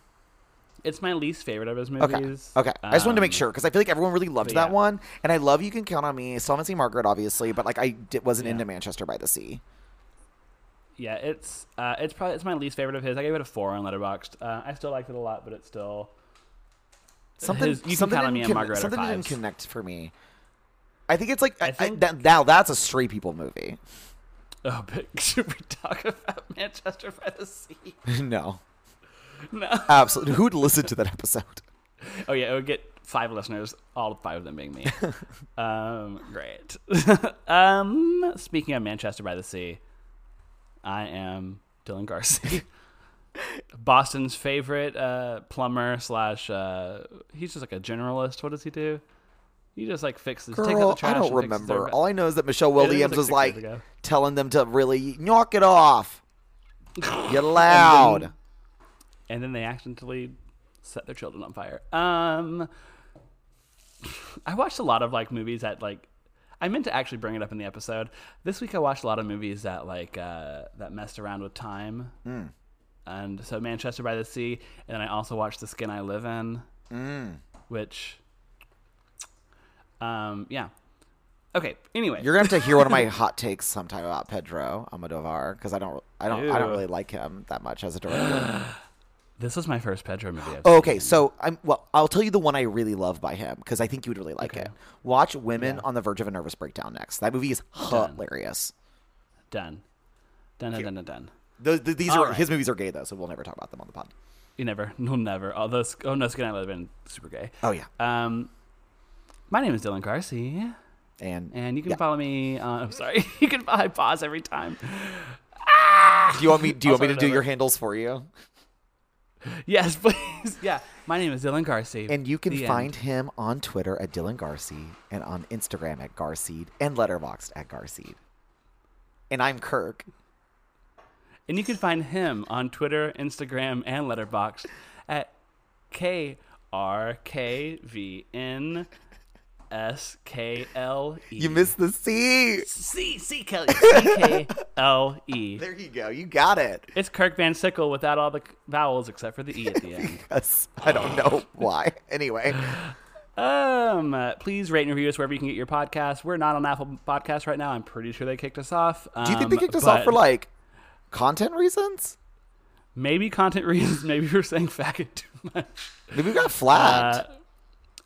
Speaker 1: It's my least favorite of his
Speaker 2: Okay.
Speaker 1: movies.
Speaker 2: Okay. I just wanted to make
Speaker 1: Um,
Speaker 2: sure because I feel like everyone really loved that
Speaker 1: yeah.
Speaker 2: one, and I love You Can Count on Me. Still haven't seen Margaret, obviously, but like I di- wasn't
Speaker 1: Yeah.
Speaker 2: into Manchester by the Sea.
Speaker 1: Yeah, it's uh, it's probably it's my least favorite of his. I gave it a four on Letterboxd. Uh, I still liked it a lot, but it's still
Speaker 2: Something.
Speaker 1: His- You Can
Speaker 2: something
Speaker 1: Count on Me and Margaret
Speaker 2: Something didn't connect for me. I think it's like I
Speaker 1: I think-
Speaker 2: that, now that's a straight people movie.
Speaker 1: oh, but should we talk about Manchester by the Sea?
Speaker 2: no,
Speaker 1: No.
Speaker 2: absolutely. Who'd listen to that episode?
Speaker 1: Oh yeah, it would get five listeners, all five of them being me. um, great. um, speaking of Manchester by the Sea, I am Dylan Garsee, Boston's favorite uh, plumber slash. Uh, he's just like a generalist. What does he do? He just like fixes. takes out the
Speaker 2: Girl,
Speaker 1: trash
Speaker 2: I don't remember.
Speaker 1: their-
Speaker 2: All I know is that Michelle
Speaker 1: was,
Speaker 2: Williams
Speaker 1: like,
Speaker 2: was like telling them to really knock it off. Get loud.
Speaker 1: And then they accidentally set their children on fire. Um, I watched a lot of like movies that like I meant to actually bring it up in the episode. This week I watched a lot of movies that like uh, that messed around with time. And so Manchester by the Sea, and then I also watched The Skin I Live In, which, um, yeah. Okay. Anyway,
Speaker 2: You're gonna have to hear one of my hot takes sometime about Pedro Almodovar because I don't, I don't, I don't really like him that much as a director.
Speaker 1: this was my first Pedro movie. I've
Speaker 2: Oh, okay,
Speaker 1: seen.
Speaker 2: so I'm well. I'll tell you the one I really love by him because I think you would really like
Speaker 1: Okay.
Speaker 2: it. Watch Women
Speaker 1: Yeah.
Speaker 2: on the Verge of a Nervous Breakdown next. That movie is hilarious.
Speaker 1: done, done, done, done, done, done.
Speaker 2: Those, th- these
Speaker 1: All
Speaker 2: are
Speaker 1: right.
Speaker 2: his movies are gay though, so we'll never talk about them on the pod.
Speaker 1: You never, no, never. Although, oh no, Skin I Live In, super gay.
Speaker 2: Oh yeah,
Speaker 1: Um, my name is Dylan Garsee.
Speaker 2: and
Speaker 1: and you can
Speaker 2: yeah.
Speaker 1: follow me. On, I'm sorry, you can. I pause every time.
Speaker 2: Do you want me? Do you
Speaker 1: I'll
Speaker 2: want me to do your handles for you?
Speaker 1: Yes, please. Yeah, my name is Dylan Garsee,
Speaker 2: And you can
Speaker 1: The
Speaker 2: find
Speaker 1: end.
Speaker 2: him on Twitter at Dylan Garsee and on Instagram at Garseed and Letterboxd at Garseed. And I'm Kirk.
Speaker 1: and you can find him on Twitter, Instagram, and Letterboxd at K R K V N S K L E.
Speaker 2: You missed the C.
Speaker 1: C C Kelly C K L E.
Speaker 2: There you go. You got it.
Speaker 1: It's Kirk Van Sickle without all the vowels except for the E at the end.
Speaker 2: Yes. I don't know why. Anyway,
Speaker 1: Um, uh, please rate and review us wherever you can get your podcast. We're not on Apple Podcasts right now. I'm pretty sure they kicked us off.
Speaker 2: do you think they
Speaker 1: Um,
Speaker 2: kicked us off for like content reasons?
Speaker 1: maybe content reasons? Maybe we're saying faggot too much.
Speaker 2: Maybe we got flagged.
Speaker 1: Uh,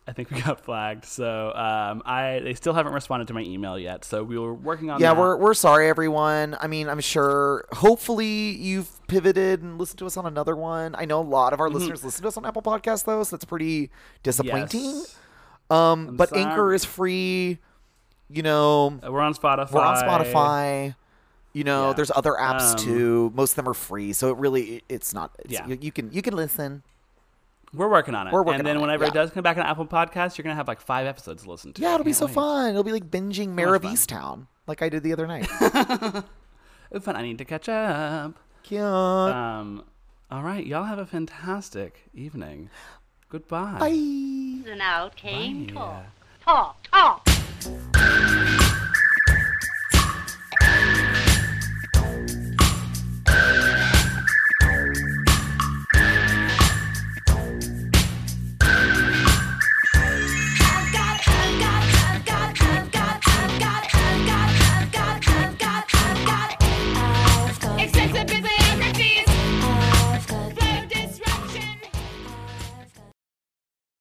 Speaker 1: I think we got flagged. So um, I they still haven't responded to my email yet. So we were working on.
Speaker 2: yeah,
Speaker 1: that.
Speaker 2: we're we're sorry, everyone. I mean, I'm sure. Hopefully, you've pivoted and listened to us on another one. I know a lot of our listeners listen to us on Apple Podcasts, though, so that's pretty disappointing.
Speaker 1: Mm-hmm. Yes.
Speaker 2: Um, but
Speaker 1: sorry.
Speaker 2: Anchor is free. You know,
Speaker 1: Uh, We're on Spotify.
Speaker 2: we're on Spotify. You know,
Speaker 1: Yeah.
Speaker 2: there's other apps
Speaker 1: Um,
Speaker 2: too. Most of them are free, so it really it- it's not. It's,
Speaker 1: Yeah.
Speaker 2: you, you can you can listen.
Speaker 1: We're working on it.
Speaker 2: We're working
Speaker 1: and then
Speaker 2: on it,
Speaker 1: whenever
Speaker 2: yeah.
Speaker 1: it does come back on Apple Podcasts, you're gonna have like five episodes to listen to.
Speaker 2: Yeah, it'll be
Speaker 1: can't
Speaker 2: so
Speaker 1: wait.
Speaker 2: fun. It'll be like binging Mare
Speaker 1: much
Speaker 2: of
Speaker 1: fun.
Speaker 2: Easttown, like I did the other night.
Speaker 1: Fun. I need to catch up.
Speaker 2: Cute.
Speaker 1: Um. All right, y'all have a fantastic evening. Goodbye.
Speaker 2: Bye.
Speaker 3: And out came
Speaker 1: Bye.
Speaker 3: talk. Talk, talk.